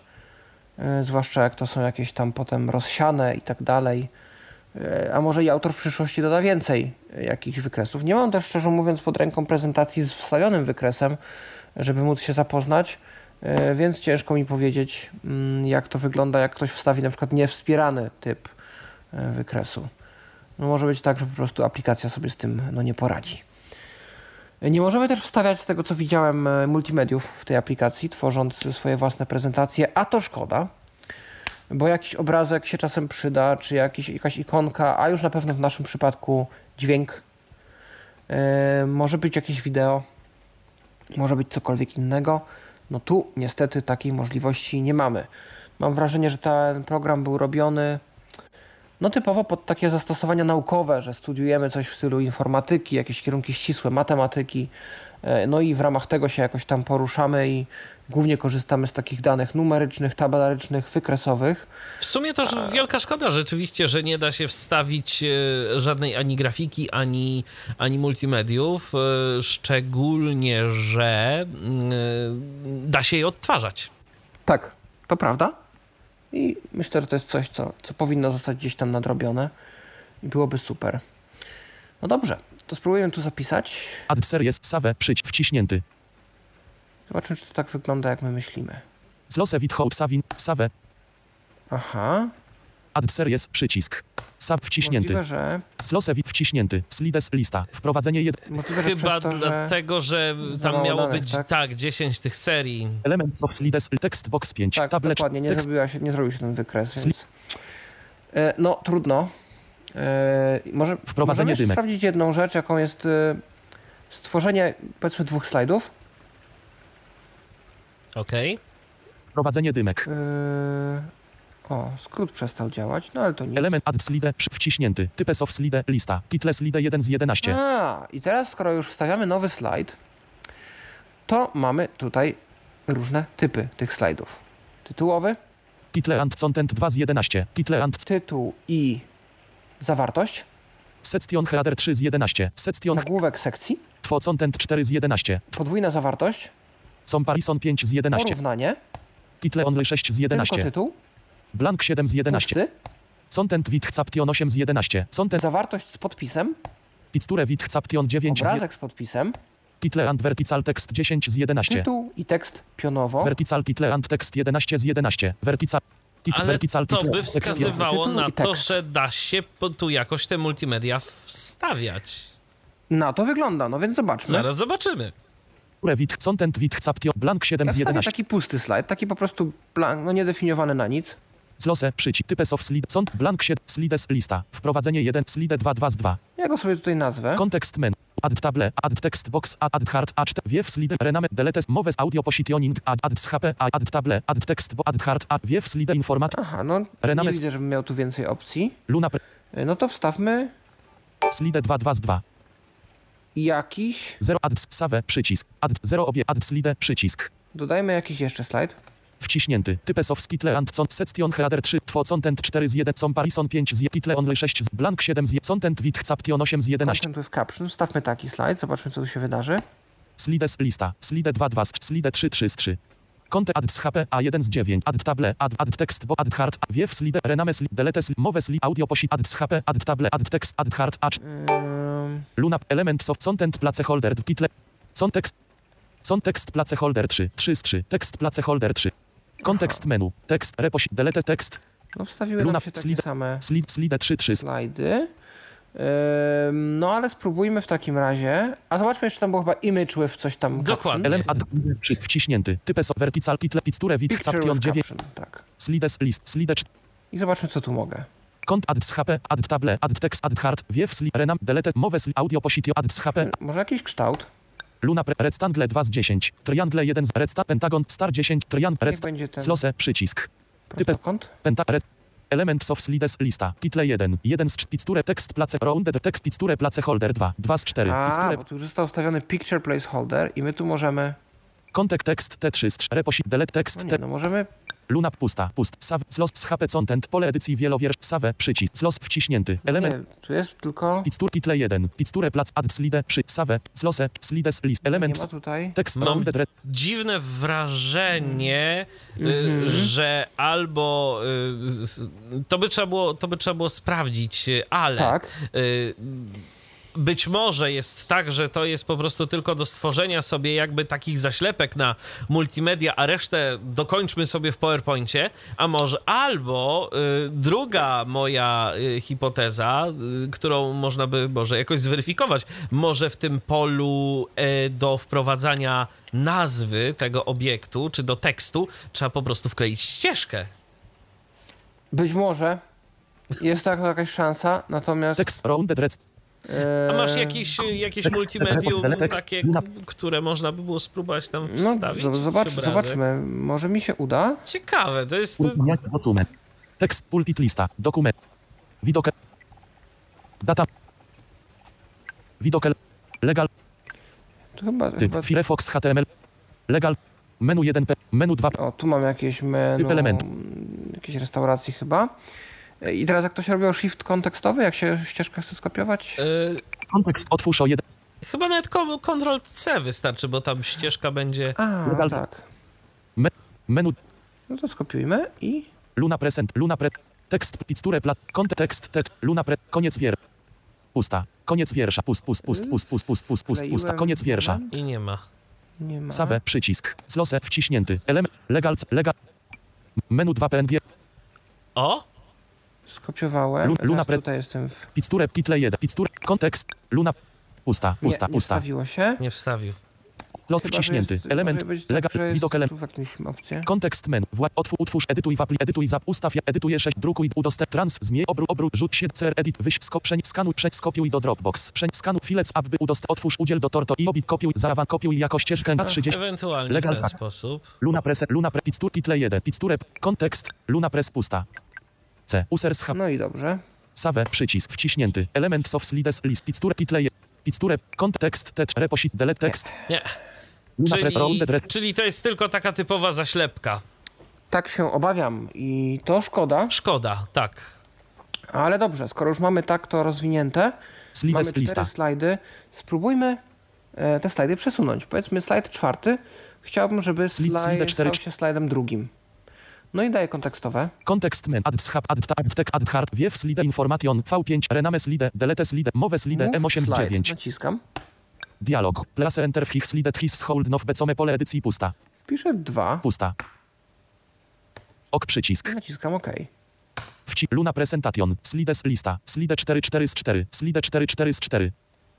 S2: E, Zwłaszcza jak to są jakieś tam potem rozsiane i tak dalej. E, A może i autor w przyszłości doda więcej e, jakichś wykresów. Nie mam też szczerze mówiąc pod ręką prezentacji z wstawionym wykresem, żeby móc się zapoznać, więc ciężko mi powiedzieć, mm, jak to wygląda, jak ktoś wstawi na przykład niewspierany typ wykresu. No może być tak, że po prostu aplikacja sobie z tym no, nie poradzi. Nie możemy też wstawiać z tego, co widziałem, e, multimediów w tej aplikacji, tworząc swoje własne prezentacje, a to szkoda, bo jakiś obrazek się czasem przyda, czy jakiś, jakaś ikonka, a już na pewno w naszym przypadku dźwięk, e, może być jakieś wideo, może być cokolwiek innego. No tu niestety takiej możliwości nie mamy. Mam wrażenie, że ten program był robiony no typowo pod takie zastosowania naukowe, że studiujemy coś w stylu informatyki, jakieś kierunki ścisłe, matematyki, e, no i w ramach tego się jakoś tam poruszamy i głównie korzystamy z takich danych numerycznych, tabelarycznych, wykresowych.
S1: W sumie to wielka szkoda rzeczywiście, że nie da się wstawić e, żadnej ani grafiki, ani, ani multimediów, e, szczególnie, że mm, da się je odtwarzać.
S2: Tak, to prawda. I myślę, że to jest coś, co, co powinno zostać gdzieś tam nadrobione i byłoby super. No dobrze, to spróbujemy tu zapisać.
S3: Add series save przyć wciśnięty.
S2: Zobaczymy, czy to tak wygląda, jak my myślimy.
S3: Zlose without savin save.
S2: Aha,
S3: Add series przycisk. Save wciśnięty.
S2: możliwe, że,
S3: Zlose wit wciśnięty. Slides lista. Wprowadzenie 1.
S2: możliwe, że
S1: Chyba
S2: to, że...
S1: dlatego, że tam miało
S2: danych,
S1: być
S2: tak?
S1: tak? 10 tych serii.
S3: Element of slides text box 5.
S2: Tak,
S3: tablet
S2: dokładnie, nie,
S3: tekst
S2: zrobiła się, nie zrobił się ten wykres, więc... E, no, trudno. E, może
S3: Wprowadzenie dymek.
S2: sprawdzić jedną rzecz, jaką jest e, stworzenie, powiedzmy, dwóch slajdów.
S1: Okej.
S3: prowadzenie dymek.
S2: E, o, skrót przestał działać, no ale to nic.
S3: Element add slide wciśnięty. Types of slide lista. Title slide 1 z 11.
S2: A, i teraz skoro już wstawiamy nowy slajd, to mamy tutaj różne typy tych slajdów. Tytułowy,
S3: Title and content 2 z 11. Title and
S2: tytuł i zawartość,
S3: section header 3 z 11. Section
S2: nagłówek sekcji,
S3: two content 4 z 11.
S2: podwójna zawartość,
S3: Comparison 5 z 11.
S2: porównanie,
S3: Title only 6 z
S2: tylko
S3: 11.
S2: tytuł,
S3: Blank 7 z 11.
S2: pusty,
S3: Content with caption 8 z 11. Content
S2: zawartość z podpisem,
S3: picture with caption 9 z 11.
S2: obrazek z podpisem,
S3: Title and vertical text 10 z 11.
S2: tytuł i tekst pionowo.
S3: Vertical title and text 11 z 11. Vertical tit,
S1: Ale
S3: vertical
S1: to by wskazywało na to,
S2: tekst.
S1: że da się tu jakoś te multimedia wstawiać.
S2: Na to wygląda, no więc zobaczmy.
S1: Zaraz zobaczymy.
S3: With content with caption blank 7
S2: Ja
S3: z
S2: wstawię
S3: 11.
S2: taki pusty slajd, taki po prostu blank, no niedefiniowany na nic.
S3: Zlose przycisk types of slide cont blank 7 slides lista. Wprowadzenie 1 slide 2 2 z 2.
S2: Ja go sobie tutaj nazwę.
S3: Kontekst menu. Add table, add text box, add, hard, add wiew slide, rename, deletes, moves audio positioning, add, add z HP, add table, add text, bo- add hard, add wiew slide informat,
S2: Aha, no nie
S3: Rename-
S2: widzę, żebym miał tu więcej opcji.
S3: luna,
S2: Y, No to wstawmy
S3: slide 2 2 z 2.
S2: jakiś,
S3: 0 add save, przycisk, add 0 obie, add slide, przycisk.
S2: dodajmy jakiś jeszcze slajd.
S3: Wciśnięty. Types of skitle and cont section header 3, two content 4 z 1, comparison 5 z title only 6 z blank 7 z content with caption 8 z 11.
S2: Content with caption. Wstawmy taki slajd, zobaczmy co tu się wydarzy.
S3: Slides lista, slide 2 2 z slide 3 3 z 3. Content add z HP A1 z 9, add table, add, add text, bo add hard, wiew slide, rename slide, delete slide, mowe slide, audio posi, add z HP, add table, add text, add hard, add,
S2: Ym,
S3: luna, element soft, content, placeholder, title, context, context, placeholder 3, 3 z 3, tekst, placeholder 3. Kontekst menu, tekst, reposi, delete text,
S2: no wstawiły
S3: Luna
S2: nam się takie
S3: slide-
S2: same
S3: slide, slide 3 3
S2: slajdy. No ale spróbujmy w takim razie. A zobaczmy jeszcze tam było chyba image with coś tam.
S1: Dokładnie.
S3: Element wciśnięty, types vertical, title, picture, with,
S2: Caption. Picture
S3: caption
S2: with
S3: 9,
S2: caption, tak.
S3: slides, list, slide 4,
S2: I zobaczmy co tu mogę.
S3: Kont add z HP, add table, add text, add hard, wiew sli, renam, delete, mowe sli, audio positio, add z HP,
S2: Może jakiś kształt?
S3: Luna, pre, rectangle 2 z 10, triangle 1 z, redsta, pentagon, star 10, trian,
S2: Niech
S3: redsta,
S2: będzie ten
S3: slose, przycisk, types, penta, red, element of slides, lista, title 1, 1 z 4, picture, tekst, place, rounded, tekst, picture, place, holder 2, 2 z 4,
S2: A,
S3: picture,
S2: bo tu już został ustawiony picture placeholder i my tu możemy...
S3: kontek, tekst, T3 z 3, reposi, delete,
S2: No
S3: tekst,
S2: nie, no możemy...
S3: luna, pusta, pust, save, slos, z HP, content, pole edycji, wielowiersz, save, przycisk, slos, wciśnięty, element,
S2: nie, tu jest tylko...
S3: Picture title 1, picture plac add slide przy save, slose, slides list,
S2: Nie
S3: element,
S2: ma tutaj...
S3: tekst
S1: Mam- Dziwne wrażenie, y,
S2: Mhm.
S1: że albo y, to by trzeba było, to by trzeba było sprawdzić, y, ale
S2: Tak.
S1: y, być może jest tak, że to jest po prostu tylko do stworzenia sobie jakby takich zaślepek na multimedia, a resztę dokończmy sobie w PowerPoincie, a może albo y, druga moja y, hipoteza, y, którą można by może jakoś zweryfikować, może w tym polu y, do wprowadzania nazwy tego obiektu, czy do tekstu, trzeba po prostu wkleić ścieżkę.
S2: Być może jest taka jakaś szansa, natomiast...
S3: Tekst rounded.
S1: A masz jakieś, jakieś
S3: tekst,
S1: multimedium
S3: tekst,
S1: takie,
S3: na-
S1: które można by było spróbować tam
S2: No,
S1: wstawić?
S2: z- zobacz, zobaczmy. Może mi się uda.
S1: Ciekawe, to jest...
S3: Dokument. Tekst pulpit lista. Dokument. Widok. Data. Widok. Legal.
S2: To chyba,
S3: Typ.
S2: chyba
S3: Firefox HTML. Legal. Menu 1P. Menu 2.
S2: O, tu mam jakieś menu,
S3: Typ elementu.
S2: jakieś restauracji chyba. I teraz jak ktoś robił shift kontekstowy, jak się ścieżkę chce skopiować?
S1: Yy...
S3: Kontekst otwórz o jeden.
S1: Chyba nawet Ctrl C wystarczy, bo tam ścieżka będzie.
S2: A, tak.
S3: Me menu.
S2: No to skopiujmy i.
S3: Luna present, Luna pre. Tekst, picture, plat, kontekst, tet, Luna pre. Koniec wier. Pusta. Koniec wiersza. Pust, pust, pust, pust, pust, pust, pust, pust pusta. Koniec wiersza.
S1: I nie ma.
S2: Nie ma.
S3: Save, przycisk. Zlose, wciśnięty. Element, legal, legal. Menu 2 PNG.
S1: O!
S2: Skopiowałem.
S3: Lu- Luna pre-
S2: tutaj jestem w...
S3: Picture. Title 1. Picture. Kontekst. Luna. Pusta. Pusta.
S2: nie, nie
S3: Pusta.
S2: wstawiło się.
S1: Nie wstawił.
S3: Lot
S2: Chyba,
S3: wciśnięty.
S2: jest-
S3: Element.
S2: być tak, jest
S3: Widok element.
S2: w.
S3: Kontekst menu. Wła- Otwórz, utwórz, edytuj w apli, edytuj zap, ustaw, edytuję 6, drukuj, udostęp, trans, zmień, obrót, obrót, rzuć się, cer, edit, wyś, sko, przeń, skanuj, przeń, skopiuj do Dropbox, przeń, skanuj, filec, aby udostęp, otwórz, udziel do torto i obit, kopiuj, zaawan, kopiuj jako ścieżkę na 30,
S1: Ewentualnie w
S3: Legal
S1: ten
S3: tak.
S1: sposób.
S3: luna press, luna pre, pitstur, title 1, pitsture, kontekst, luna press, pusta. C, users, hub,
S2: No i dobrze.
S3: save, przycisk, wciśnięty, element soft slides, list, pitsture, title 1, pitsture, kontekst, tecz, reposit, delete text,
S1: Nie. Czyli, czyli to jest tylko taka typowa zaślepka.
S2: Tak się obawiam i to szkoda,
S1: Szkoda, tak.
S2: ale dobrze, skoro już mamy tak to rozwinięte, mamy
S3: slides,
S2: cztery
S3: lista,
S2: slajdy, spróbujmy e, te slajdy przesunąć. Powiedzmy slajd czwarty, chciałbym, żeby slajd stał się slajdem drugim. No i daję kontekstowe.
S3: Kontekst men, add hub, add add text, add hard, wiew slide information, V5, rename slide, delete slide, move slide,
S2: Move
S3: M8 z
S2: slide.
S3: 9.
S2: Naciskam.
S3: Dialog. Place enter w hich slide his hold now become pole edycji pusta.
S2: Wpiszę dwa.
S3: Pusta. Ok przycisk.
S2: Naciskam OK.
S3: Wci Luna presentation. Slides lista. Slide 4 4 z 4. Slide 4 4 z 4.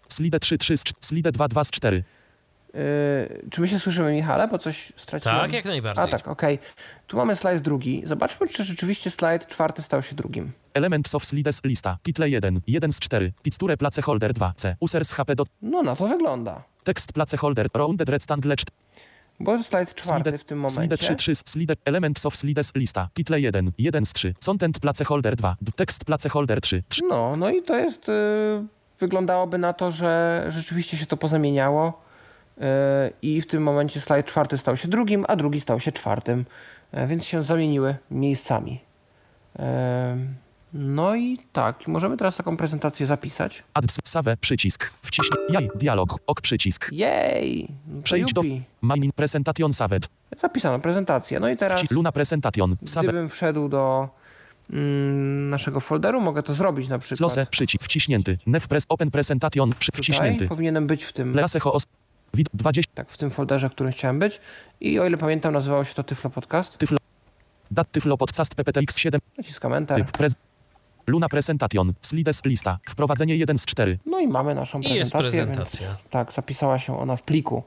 S3: Slide 3 3 z 4. Slide 2 2 z 4.
S2: Yy, czy my się słyszymy, Michale? Bo coś straciłem.
S1: Tak, jak najbardziej.
S2: A tak, okej. Tu mamy slajd drugi. Zobaczmy, czy rzeczywiście slajd czwarty stał się drugim.
S3: Element of slides lista. Title 1. 1 z 4. Picture place holder 2. C. Users HP dot.
S2: No na to wygląda.
S3: Tekst place holder. Rounded rectangle 4.
S2: Bo slajd czwarty
S3: Slide,
S2: w tym
S3: slide
S2: momencie.
S3: 3 3 slide element of slides lista. Title 1. 1 z 3. Content place holder 2. D- Tekst place holder 3. 3.
S2: No, no i to jest. Yy, wyglądałoby na to, że rzeczywiście się to pozamieniało. Yy, I w tym momencie slajd czwarty stał się drugim, a drugi stał się czwartym. Yy, więc się zamieniły miejscami. Yy, no i tak, możemy teraz taką prezentację zapisać.
S3: Add save przycisk. Wciśnij jaj. Dialog. Ok przycisk.
S2: Jej! No
S3: Przejdź do. Mining Presentation Saved.
S2: Zapisano prezentację. No i teraz,
S3: Wci- Luna Presentation. Saved.
S2: gdybym wszedł do mm, naszego folderu, mogę to zrobić na przykład.
S3: Slose. Przycisk wciśnięty. Nef Press Open Presentation. Przy,
S2: Tutaj
S3: wciśnięty.
S2: powinienem być w tym.
S3: Wid 20.
S2: tak, w tym folderze, w którym chciałem być. I o ile pamiętam, nazywało się to Tyflo Podcast.
S3: Tyflo. Dat Tyflo Podcast PPTX 7.
S2: Naciskam Enter.
S3: Typ. Prez. Luna Presentation. Slides lista. Wprowadzenie 1 z 4.
S2: No i mamy naszą
S1: I jest
S2: prezentację.
S1: prezentacja.
S2: Więc, tak, zapisała się ona w pliku.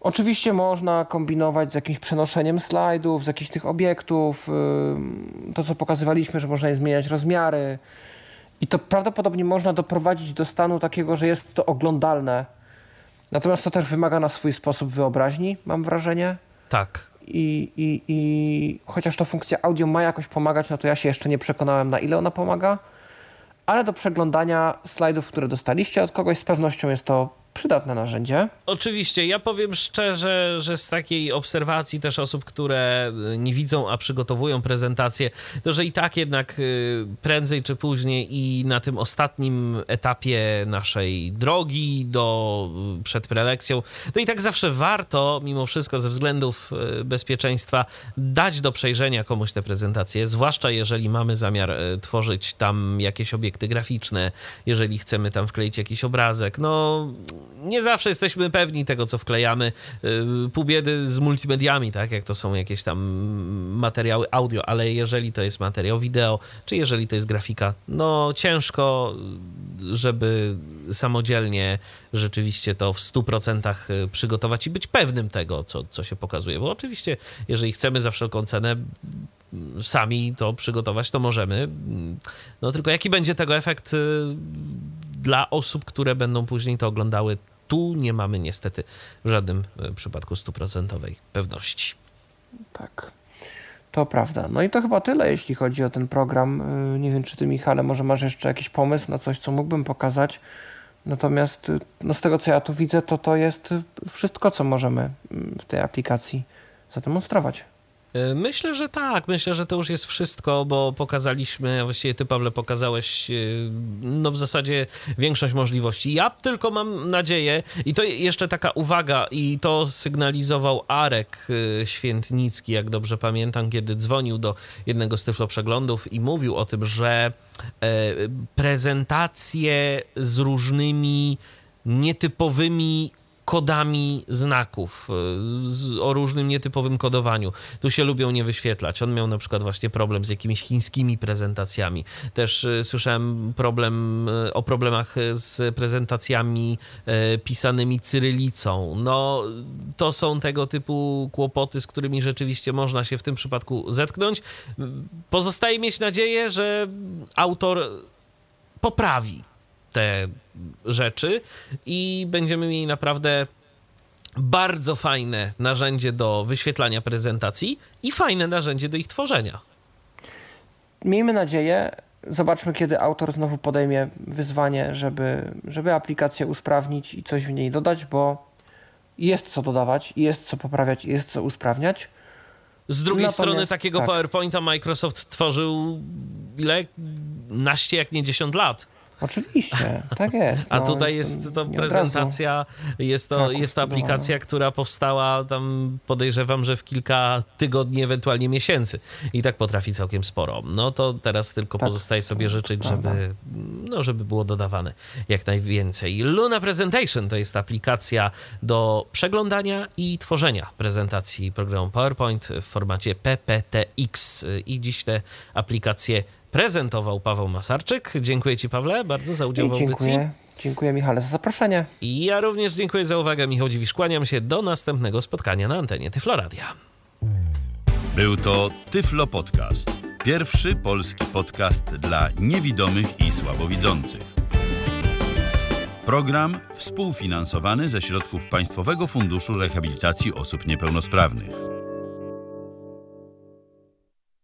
S2: Oczywiście można kombinować z jakimś przenoszeniem slajdów, z jakichś tych obiektów. To, co pokazywaliśmy, że można je zmieniać rozmiary. I to prawdopodobnie można doprowadzić do stanu takiego, że jest to oglądalne. Natomiast to też wymaga na swój sposób wyobraźni, mam wrażenie.
S1: Tak.
S2: I, i, I chociaż to funkcja audio ma jakoś pomagać, no to ja się jeszcze nie przekonałem, na ile ona pomaga. Ale do przeglądania slajdów, które dostaliście od kogoś, z pewnością jest to przydatne narzędzie.
S1: Oczywiście, ja powiem szczerze, że z takiej obserwacji też osób, które y, nie widzą, a przygotowują prezentację, to że i tak jednak y, prędzej czy później i na tym ostatnim etapie naszej drogi do y, przed prelekcją, to i tak zawsze warto, mimo wszystko ze względów bezpieczeństwa, dać do przejrzenia komuś tę prezentację, zwłaszcza jeżeli mamy zamiar tworzyć tam jakieś obiekty graficzne, jeżeli chcemy tam wkleić jakiś obrazek. No, nie zawsze jesteśmy pewni tego, co wklejamy. Y, pół biedy z multimediami, tak, jak to są jakieś tam materiały audio, ale jeżeli to jest materiał wideo, czy jeżeli to jest grafika, no ciężko, żeby samodzielnie rzeczywiście to w 100% przygotować i być pewnym tego, co, co się pokazuje. Bo oczywiście, jeżeli chcemy za wszelką cenę sami to przygotować, to możemy. No tylko jaki będzie tego efekt y, dla osób, które będą później to oglądały, tu nie mamy niestety w żadnym e, przypadku stuprocentowej pewności.
S2: Tak. To prawda. No i to chyba tyle, jeśli chodzi o ten program. E, nie wiem, czy ty, Michale, może masz jeszcze jakiś pomysł na coś, co mógłbym pokazać. Natomiast e, no z tego, co ja tu widzę, to to jest wszystko, co możemy mm, w tej aplikacji zademonstrować.
S1: E, myślę, że tak. Myślę, że to już jest wszystko, bo pokazaliśmy, właściwie ty, Pawle, pokazałeś e, no w zasadzie większość możliwości. Ja tylko mam nadzieję, i to jeszcze taka uwaga, i to sygnalizował Arek e, Świętnicki, jak dobrze pamiętam, kiedy dzwonił do jednego z tyflo przeglądów i mówił o tym, że prezentacje z różnymi nietypowymi kodami znaków, e, o różnym nietypowym kodowaniu. Tu się lubią nie wyświetlać. On miał na przykład właśnie problem z jakimiś chińskimi prezentacjami. Też e, słyszałem problem e, o problemach z prezentacjami pisanymi cyrylicą. No, to są tego typu kłopoty, z którymi rzeczywiście można się w tym przypadku zetknąć. Pozostaje mieć nadzieję, że autor poprawi te rzeczy i będziemy mieli naprawdę bardzo fajne narzędzie do wyświetlania prezentacji i fajne narzędzie do ich tworzenia.
S2: Miejmy nadzieję, zobaczmy, kiedy autor znowu podejmie wyzwanie, żeby, żeby aplikację usprawnić i coś w niej dodać, bo jest co dodawać, jest co poprawiać, jest co usprawniać.
S1: Z drugiej Natomiast, strony takiego tak. PowerPointa Microsoft tworzył ile? Naście, jak nie 10 lat.
S2: Oczywiście, tak jest.
S1: No, A tutaj jest to prezentacja, jest to, tak, jest to aplikacja, która powstała tam podejrzewam, że w kilka tygodni, ewentualnie miesięcy i tak potrafi całkiem sporo. No to teraz tylko tak, pozostaje sobie życzyć, żeby, no, żeby było dodawane jak najwięcej. Luna Presentation to jest aplikacja do przeglądania i tworzenia prezentacji programu PowerPoint w formacie PPTX i dziś te aplikacje prezentował Paweł Masarczyk. Dziękuję Ci, Pawle, bardzo za udział w audycji.
S2: Dziękuję. Dziękuję Michale za zaproszenie.
S1: I ja również dziękuję za uwagę. Michał Dziwisz, kłaniam się do następnego spotkania na antenie Tyfloradia.
S6: Był to Tyflo Podcast. Pierwszy polski podcast dla niewidomych i słabowidzących. Program współfinansowany ze środków Państwowego Funduszu Rehabilitacji Osób Niepełnosprawnych.